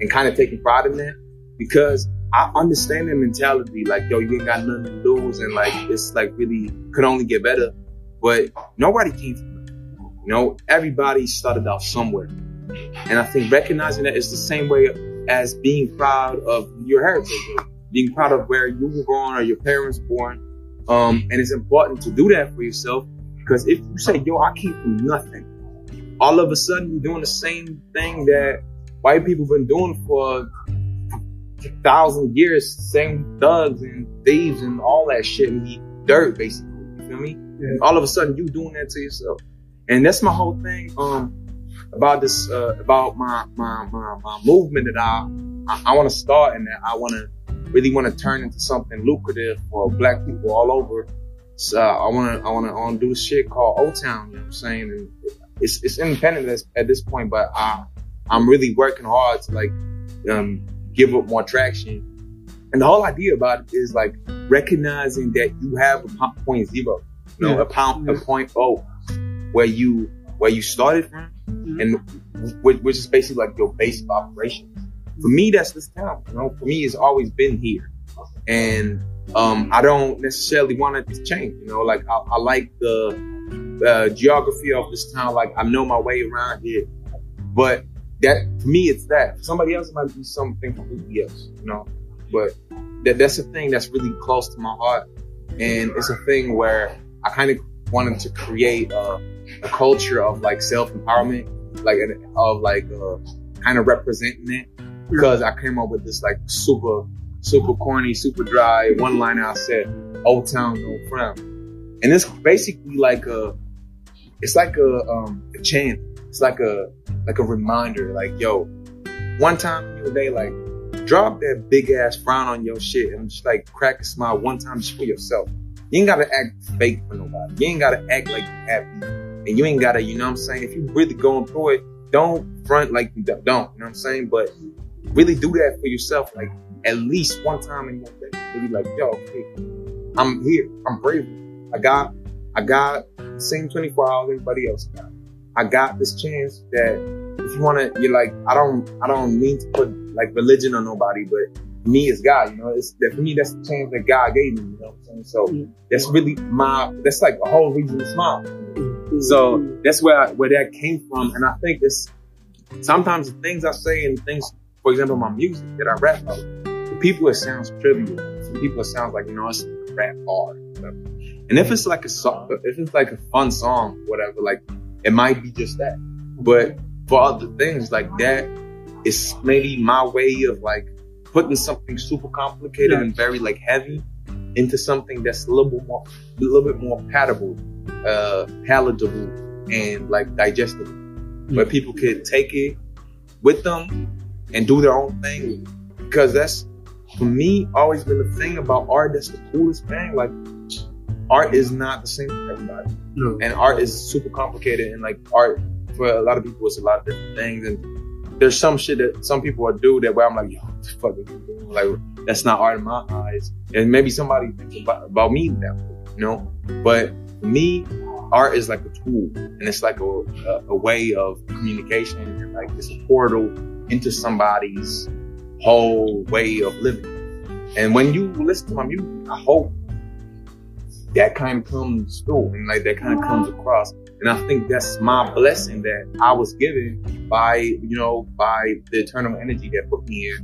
and kind of taking pride in that because I understand their mentality. Like, yo, you ain't got nothing to lose, and like it's like really could only get better. But nobody came from. You know, everybody started out somewhere, and I think recognizing that is the same way as being proud of your heritage, being proud of where you were born or your parents were born. Um, and it's important to do that for yourself because if you say, yo, I came from nothing, all of a sudden you're doing the same thing that white people've been doing for a thousand years, same thugs and thieves and all that shit and eat dirt basically. You feel me? And all of a sudden you doing that to yourself. And that's my whole thing, um, about this, uh, about my, my, my, my movement that I, I, I want to start and that I want to really want to turn into something lucrative for black people all over. So I want to, I want to, I want to do shit called O Town. You know what I'm saying? And it's, it's independent at, this point, but I, I'm really working hard to like, um, give up more traction. And the whole idea about it is like recognizing that you have a po- point zero, you know, Yeah. a pound, a Yeah. point O, where you where you started from, and which, which is basically like your base of operations. For me, that's this town. You know, for me, it's always been here, and um, I don't necessarily want it to change. You know, like I, I like the uh, geography of this town. Like I know my way around here, but that for me it's that. For somebody else it might be something completely else, you know. But that that's a thing that's really close to my heart, and it's a thing where I kind of wanted to create a, a culture of like self empowerment, like of like uh, kind of representing it. Because I came up with this like super super corny, super dry one line I said, "Old Town No Frown," and it's basically like a it's like a um a chant. It's like a like a reminder, like yo, one time in your day, like drop that big ass frown on your shit and just like crack a smile one time just for yourself. You ain't gotta act fake for nobody. You ain't gotta act like you happy. And you ain't gotta, you know what I'm saying? If you really going through it, don't front like you don't, you know what I'm saying? But really do that for yourself, like at least one time in your day. Be like, yo, okay, I'm here. I'm brave. I got, I got the same 24 hours everybody else got. I got this chance that if you wanna, you're like, I don't, I don't mean to put like religion on nobody, but me is God, you know, it's that for me, that's the chance that God gave me, you know what I'm saying? So that's really my, that's like a whole reason to smile. So that's where I, where that came from. And I think it's sometimes the things I say and things, for example, my music that I rap about, to people it sounds trivial. To people it sounds like, you know, it's rap hard. whatever. And if it's like a song, if it's like a fun song, whatever, like it might be just that. But for other things like that, it's maybe my way of like putting something super complicated Yeah. and very like heavy into something that's a little bit more, a little bit more palatable, uh, palatable and like digestible, where people could take it with them and do their own thing. Because that's for me always been the thing about art. That's the coolest thing. Like art is not the same for everybody No. and art is super complicated and like art for a lot of people it's a lot of different things and there's some shit that some people are do that where I'm like yo what the fuck you doing? like that's not art in my eyes and maybe somebody thinks about, about me that way you know but for me art is like a tool and it's like a, a, a way of communication and like it's a portal into somebody's whole way of living and when you listen to my music I hope that kind of comes through and like that kind of comes across. And I think that's my blessing that I was given by, you know, by the eternal energy that put me here.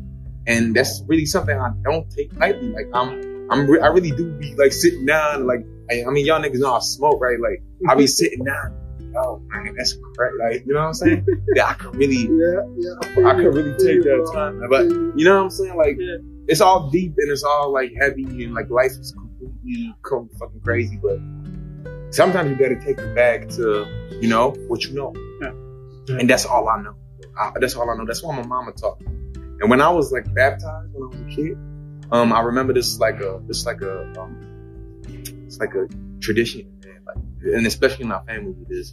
And that's really something I don't take lightly. Like I'm, I'm, re- I really do be like sitting down. Like, I, I mean, y'all niggas know I smoke, right? Like I be sitting down. Oh man, that's crazy. Like, you know what I'm saying? Yeah, I could really, Yeah, yeah. I could really take that time. But you know what I'm saying? Like, Yeah. it's all deep and it's all like heavy and like life is completely come fucking crazy. But sometimes you gotta take it back to, you know, what you know. Yeah. And that's all I know. I, that's all I know. That's why my mama taught me. And when I was like baptized when I was a kid, um, I remember this like a, this like a, um, it's like a tradition, man. Like, and especially in our family with this.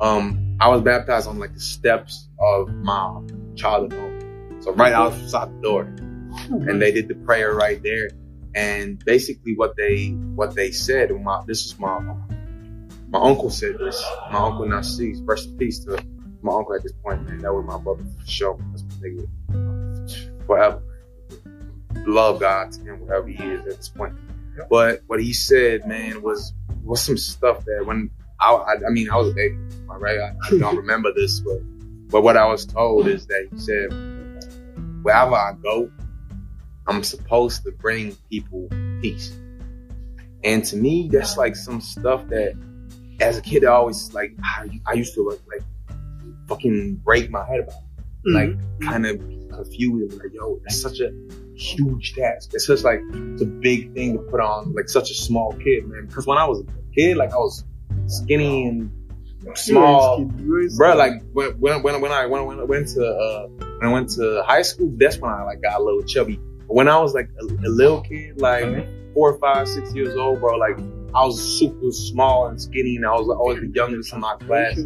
Um, I was baptized on like the steps of my childhood home. So right outside the door and they did the prayer right there. And basically, what they what they said, my this is my my uncle said this. My uncle Nassis, rest in peace to my uncle at this point, man. That was my brother for sure. That's my nigga forever. Love God to him wherever he is at this point. But what he said, man, was was some stuff that when I I, I mean I was a baby, right? I, I don't remember this, but but what I was told is that he said, wherever I go, I'm supposed to bring people peace. And to me, that's like some stuff that, as a kid, I always like. I, I used to like, like fucking break my head about, mm-hmm. like mm-hmm. kind of confused. Like, yo, that's such a huge task. It's just like it's a big thing to put on like such a small kid, man. Because when I was a kid, like I was skinny and small, bro. Like when when when I when, when I went to uh when I went to high school, that's when I like got a little chubby. When I was like a, a little kid, like four, five, six years old, bro, like I was super small and skinny, and I was always the youngest in my class. yo,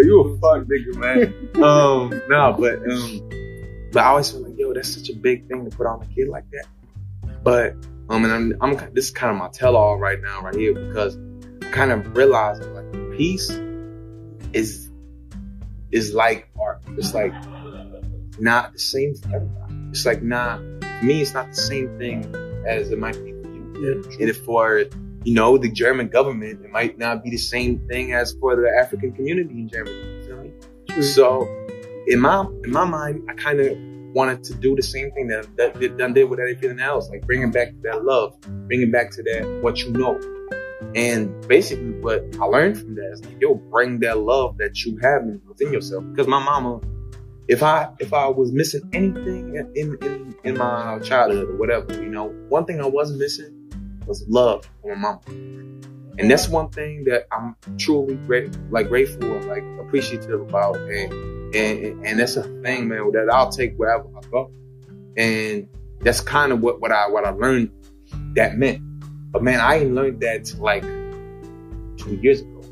you a fuck nigga, man. um, no, but um, but I always feel like, yo, that's such a big thing to put on a kid like that. But um, and I'm, I'm this is kind of my tell-all right now, right here, because I kind of realizing like peace is is like art. It's like not the same for everybody. It's like not for me. It's not the same thing as it might be for you. And if for you know the German government, it might not be the same thing as for the African community in Germany. You feel me? So in my in my mind, I kind of wanted to do the same thing that that that done did with everything else, like bringing back that love, bringing back to that what you know. And basically, what I learned from that is like, yo, bring that love that you have within yourself. Because my mama, if I if I was missing anything in in in my childhood or whatever, you know, one thing I wasn't missing was love from my mama. And that's one thing that I'm truly great, like grateful and like appreciative about. And, and, and that's a thing, man, that I'll take wherever I go. And that's kind of what, what I, what I learned that meant. But man, I ain't learned that like two years ago.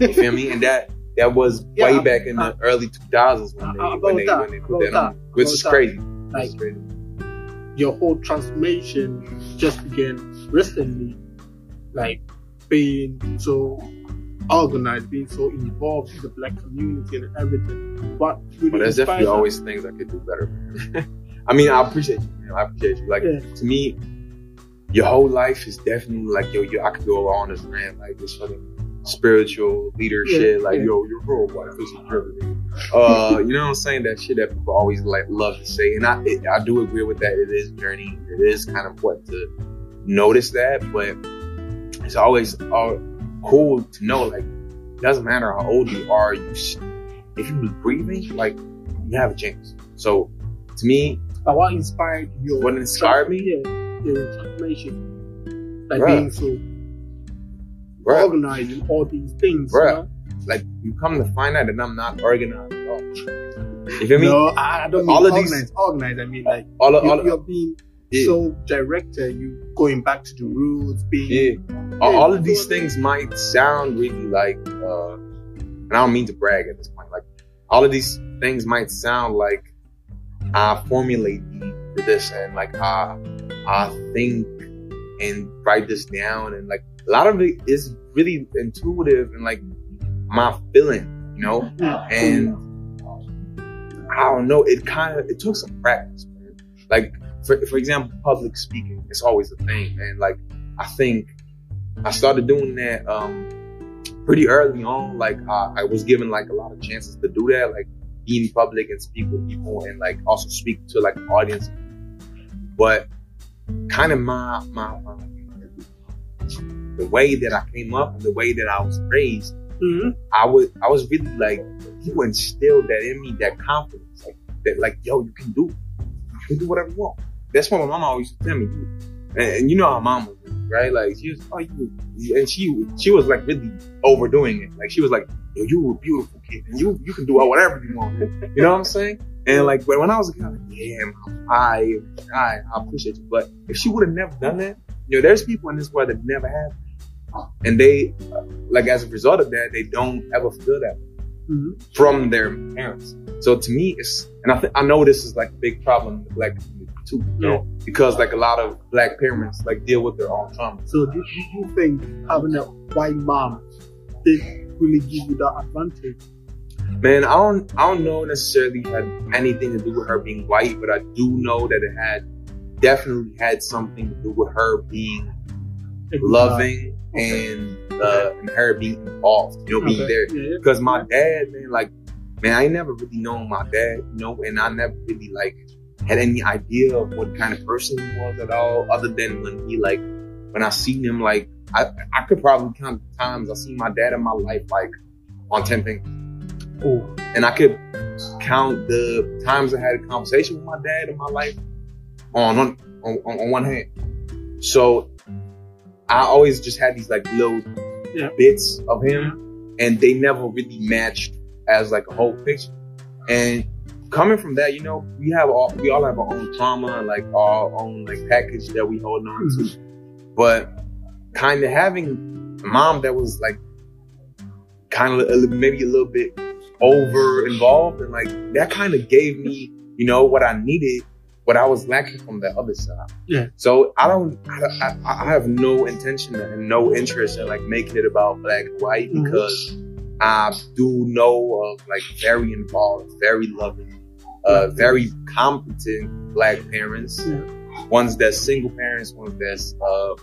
You feel me? And that, that was Yeah, way back in the uh, early 2000s when they, uh, when they, when they put that on, which is crazy. Like- Which is crazy. your whole transformation just began recently, like being so organized, being so involved in the black community and everything. What really But there's definitely that? always things I could do better. I mean, I appreciate you, man. I appreciate you. Like Yeah. to me, your whole life is definitely like yo, yo. I could go on this rant like this fucking spiritual leader Yeah, shit. Like yeah. yo, your whole life is a privilege. Uh, you know what I'm saying? That shit that people always like love to say, and I it, I do agree with that. It is journey. It is kind of important to notice that, but it's always uh, cool to know like it doesn't matter how old you are. You if you breathing, like you have a chance. So to me, But what inspired you? What inspired me? Yeah, your transformation. Like Bruh. being so bruh, organized in all these things. Bruh. You know? like you come to find out that I'm not organized at all. You feel me? no, I I don't mean all of these- organized. organized. I mean like all of, all you're, of, you're being yeah, so director, You going back to the roots, being yeah. All, all of these things might sound really like, uh, and I don't mean to brag at this point. Like all of these things might sound like I formulate for this and like I I think and write this down and like a lot of it is really intuitive and like my feeling, you know. and I don't know. It kind of it took some practice, man. Like for for example, public speaking, it's always a thing, man. Like I think I started doing that um pretty early on. Like uh, I was given like a lot of chances to do that, like be in public and speak with people, and like also speak to like an audience. But kind of my my, my the way that I came up and the way that I was raised Mhm. I was I was really like you instilled that in me, that confidence, like that, like yo, you can do, you can do whatever you want. That's what my mama always used to tell me. And, and you know how mama, was, right? Like she was, oh you, and she she was like really overdoing it. Like she was like, yo, you a beautiful kid, and you you can do whatever you want. You know what I'm saying? And like when, when I was a kid, I was like, yeah, mom, I I I appreciate you. But if she would have never done that, you know, there's people in this world that never have, and they uh, like as a result of that, they don't ever feel that Mhm. from their parents. So to me, it's and I th- I know this is like a big problem in the black community too, you know, because like a lot of black parents like deal with their own trauma. So do, you think having a white mom did really give you that advantage? Man, I don't I don't know necessarily had anything to do with her being white, but I do know that it had definitely had something to do with her being loving and uh and her being involved, you know, being Okay. there. Yeah, yeah. Because my dad, man, like, man, I ain't never really known my dad, you know, and I never really like had any idea of what kind of person he was at all, other than when he like when I seen him, like I I could probably count the times I seen my dad in my life like on ten fingers, Oh, and I could count the times I had a conversation with my dad in my life on on on, on one hand. So I always just had these like little Yeah. bits of him, mm-hmm. and they never really matched as like a whole picture. And coming from that, you know, we have all we all have our own trauma and like our own like package that we hold on to. But kind of having a mom that was like kind of maybe a little bit over involved and like that kind of gave me, you know, what I needed, what I was lacking from the other side. Yeah. So I don't, I, I, I have no intention and no interest in like making it about black and white Mhm. because I do know of like very involved, very loving, uh, very competent black parents. Yeah. Ones that's single parents, ones that's, uh,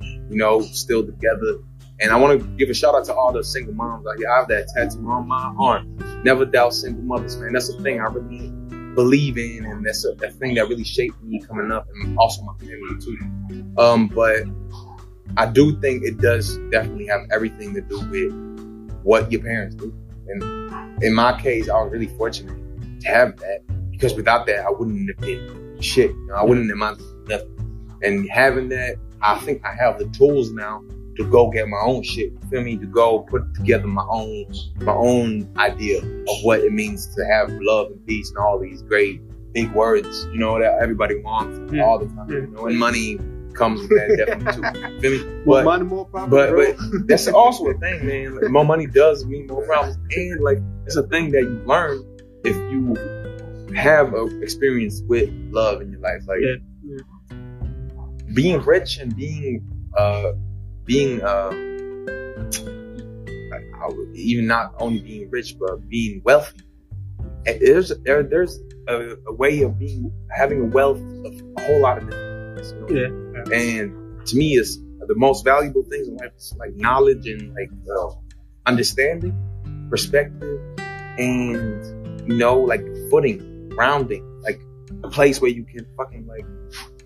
you know, still together. And I want to give a shout out to all the single moms out here. I have that tattoo on my arm. never doubt single mothers, man. That's a thing I really believe in, and that's a, a thing that really shaped me coming up, and also my family too. Um, but I do think it does definitely have everything to do with what your parents do. And in my case, I was really fortunate to have that because without that, I wouldn't have been shit. You know, I wouldn't have amounted to nothing. And having that, I think I have the tools now to go get my own shit. You feel me? To go put together my own my own idea of what it means to have love and peace and all these great big words, you know, that everybody wants Yeah. all the time. You know, and mm. money comes with that definitely too. You feel me? More money, more problems. but bro. but that's also a thing, man. Like, more money does mean more problems, and like it's a thing that you learn if you have a experience with love in your life. Like Yeah, being rich and being uh being um would- even not only being rich but being wealthy. There's there there's a, a way of being having a wealth of a whole lot of different things. You know? yeah, And to me, it's the most valuable things in life is like knowledge and like uh, understanding, perspective, and you know, like footing, grounding, like a place where you can fucking like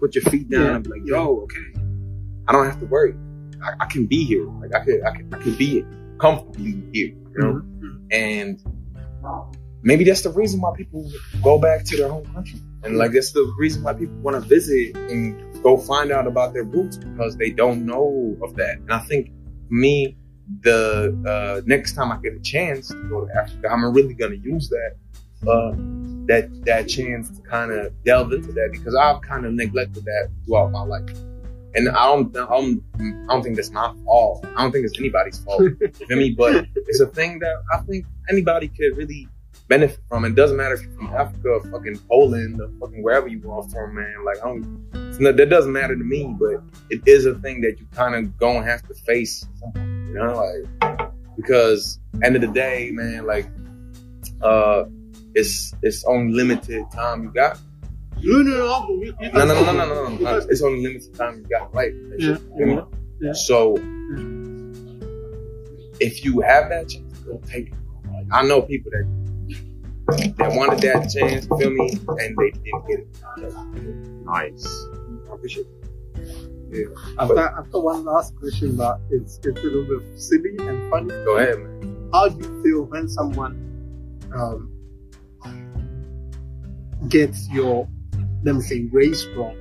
put your feet down Yeah. and be like, yo, okay, I don't have to worry. I, I can be here. Like I could, I can, I can be comfortably here. You know, Mhm. and maybe that's the reason why people go back to their home country. And like that's the reason why people want to visit and go find out about their roots because they don't know of that. And I think me, the uh, next time I get a chance to go to Africa, I'm really gonna use that uh, that that chance to kind of delve into that because I've kind of neglected that throughout my life. And I don't, I don't, I don't think that's my fault. I don't think it's anybody's fault. you feel me? But it's a thing that I think anybody could really benefit from. It doesn't matter if you're from Africa or fucking Poland or fucking wherever you are from, man. Like, I don't, not, that doesn't matter to me, but it is a thing that you kind of gonna have to face, you know, like, because end of the day, man, like, uh, it's, it's only limited time you got. No, no, no, No, no, no, no, It's only limited time you got life. Yeah, you know? yeah. So, if you have that chance, go take it. I know people that that wanted that chance, feel me, and they didn't get it. Nice. I appreciate it. I've got, I've got one last question, but it's, it's a little bit silly and funny. Go ahead, man. How do you feel when someone um, gets your, let me say, race wrong,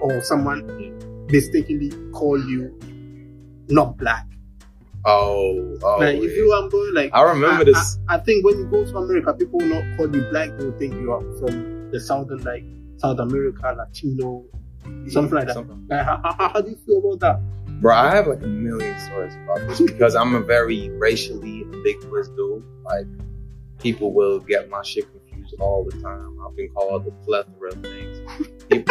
or someone mistakenly call you not black? Oh, oh. like, if you are going like, I remember I, this. I, I think when you go to America, people will not call you black. They will think you are from the southern, like South America, Latino, something like that. Something. Like, how, how, how do you feel about that? Bro, I have like a million stories about this because I'm a very racially ambiguous dude. Like, people will get my shit confused all the time. I've been called a plethora of things.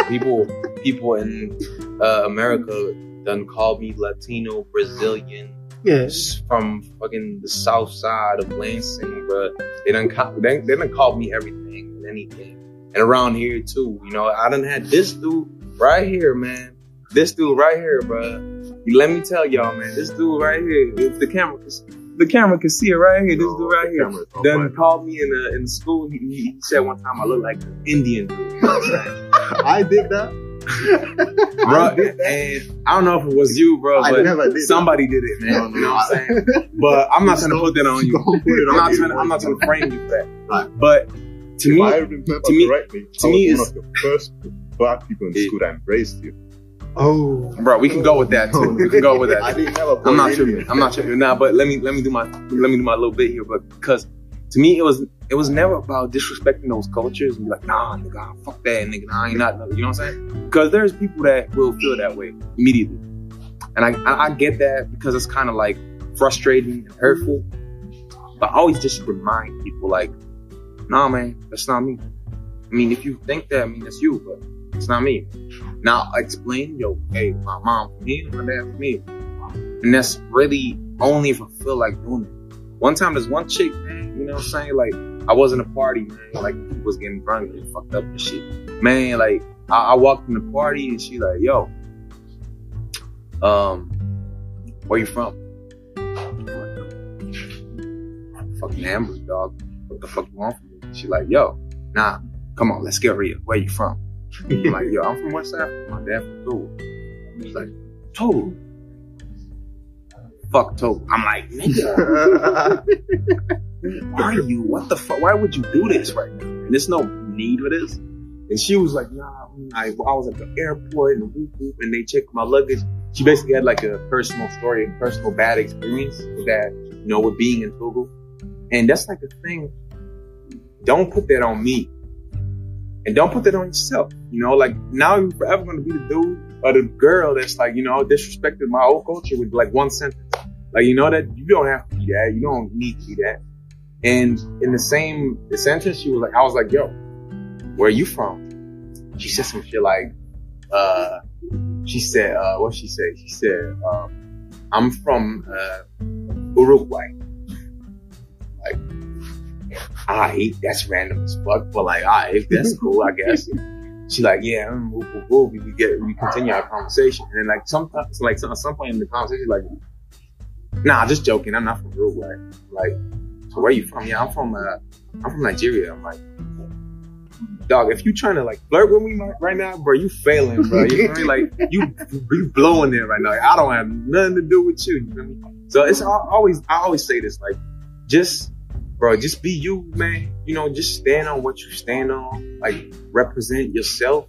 People, people, in uh, America done called me Latino, Brazilian, Yeah. s- from fucking the south side of Lansing, bro. They done, they, they done called me everything and anything. And around here too, you know, I done had this dude right here, man. This dude right here, bro. Let me tell y'all, man. This dude right here, if the camera, can- the camera can see it right here. This No, dude right the here camera's not done right. called me in the in school. He, he he said one time I look like an Indian dude. You know what I'm saying? I did that. bro, I did and I don't know if it was you, bro, but never did that. somebody did it, man. No, no, you know what I- I'm saying? But I'm not trying to put that on you. put it I'm not me, trying. To. I'm not trying to frame you for that. Right. But to if me, I to me- correctly, to I was me one is- of the first black people in Yeah. school that embraced you. Oh. bro, we can go with that too. We can go with that. I didn't have a I'm not tripping. I'm not tripping now. But let me let me do my let me do my little bit here. But because to me, it was it was never about disrespecting those cultures and be like, nah, nigga, fuck that, nigga, nah, I ain't not. You know what I'm saying? Because there's people that will feel that way immediately, and I I, I get that because it's kind of like frustrating and hurtful. But I always just remind people like, nah, man, that's not me. I mean, if you think that, I mean, that's you, but it's not me. Now explain, yo, hey, my mom from here, my dad from here. And that's really only if I feel like doing it. One time there's one chick, man, you know what I'm saying? Like, I wasn't a party, man, like people was getting drunk and fucked up and shit. Man, like, I, I walked in the party and she like, yo, um, where you from? Fucking Hamburg, dog. what the fuck you want from me? She like, yo, nah, come on, let's get real. Where you from? I'm like, yo, I'm from West Africa. My dad from Togo. He's like, Togo? Fuck Togo. I'm like, nigga, why are you? What the fuck? Why would you do this right now? And there's no need for this. And she was like, nah, I, I was at the airport and whoop, whoop, and they checked my luggage. She basically had like a personal story and personal bad experience with that, you know, with being in Togo. And that's like the thing. Don't put that on me. And don't put that on yourself. You know, like now you're forever going to be the dude or the girl that's like, you know, disrespected my old culture with like one sentence. Like, you know that you don't have to be that. You don't need to be that. And in the same sentence, she was like, I was like, yo, where are you from? She said some shit like, uh, she said, uh, what she said? She said, um, I'm from, uh, Uruguay. Like, alright, that's random as fuck, but like, alright, that's cool, I guess. She like, yeah, mm, we get, we continue our conversation. And then like sometimes, like at some point in the conversation, like, nah, just joking. I'm not from real Uruguay. Like, so where you from? Yeah, I'm from, uh, I'm from Nigeria. I'm like, dog, if you trying to like flirt with me right now, bro, you failing, bro. You know I mean? Like, you, you blowing it right now. Like, I don't have nothing to do with you. You know what I mean? So it's al- always, I always say this, like, just, bro, just be you, man. You know, just stand on what you stand on. Like, represent yourself.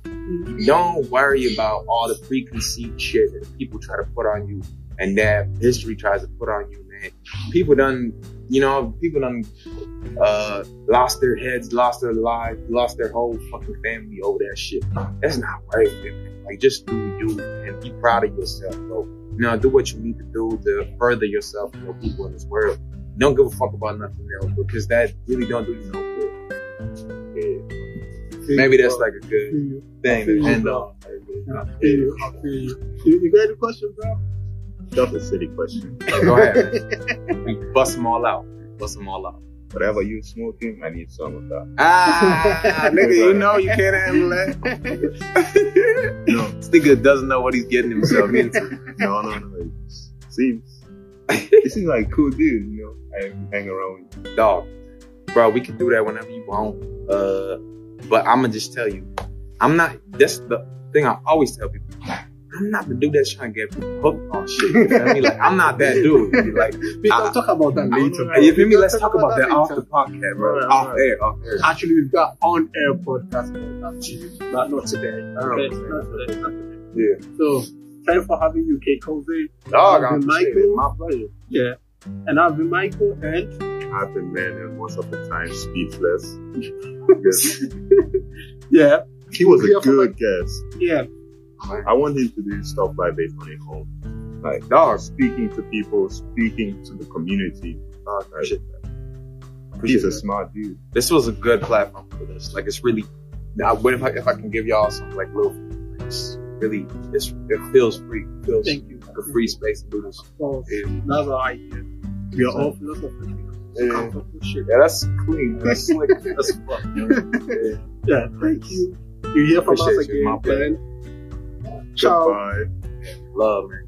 Don't worry about all the preconceived shit that people try to put on you and that history tries to put on you, man. People done, you know, people done, uh, lost their heads, lost their lives, lost their whole fucking family over that shit. That's not worth it, man. Like, just do you and be proud of yourself, bro. You know, do what you need to do to further yourself and your people in this world. Don't give a fuck about nothing else because that really don't do you no good. Maybe that's like a good thing to end on. I you. You. You, you got a question, bro? That's a silly question. Go ahead. man. Bust them all out. Bust them all out. Whatever you smoking, I need some of that. Ah, nigga, you know you can't handle that. No, This nigga doesn't know what he's getting himself into. no, no, no. It seems, it seems like cool dude, you know. I hang around with you. Dog, bro, we can do that whenever you want. Uh, but I'm gonna just tell you, I'm not. That's the thing I always tell people. I'm not the dude that's trying to get hooked on shit. You feel me? Like I'm not that dude. Like, We can talk about that later. bro. you feel me? Let's can talk about that off the podcast, bro. Right, Off right. air, off air. Actually, we've got on-air podcast about that too, but not today. Okay, okay. not today, not today. Yeah. So, thanks for having you, K. Cozy. Dog, I've I'm been Michael. My pleasure. Yeah. And I've been Michael, and I've been man and most of the time speechless. Because yeah, he was Yeah, a for good guest. yeah, I want him to do stuff like this on his own. Like Dog, speaking to people, speaking to the community. Ah, dog, appreciate that. He's a that. smart dude. This was a good platform for this. Like, it's really. Now, what if I if I can give y'all some like little, it's really, it's it feels free. It feels thank you. A free space to do this. So, Yeah. that's our idea. We are all. Yeah. Yeah, that's clean. That's slick. That's fun. Yeah. Yeah, thank you. You hear from us you. again. My then. Ciao. Goodbye. Love, man.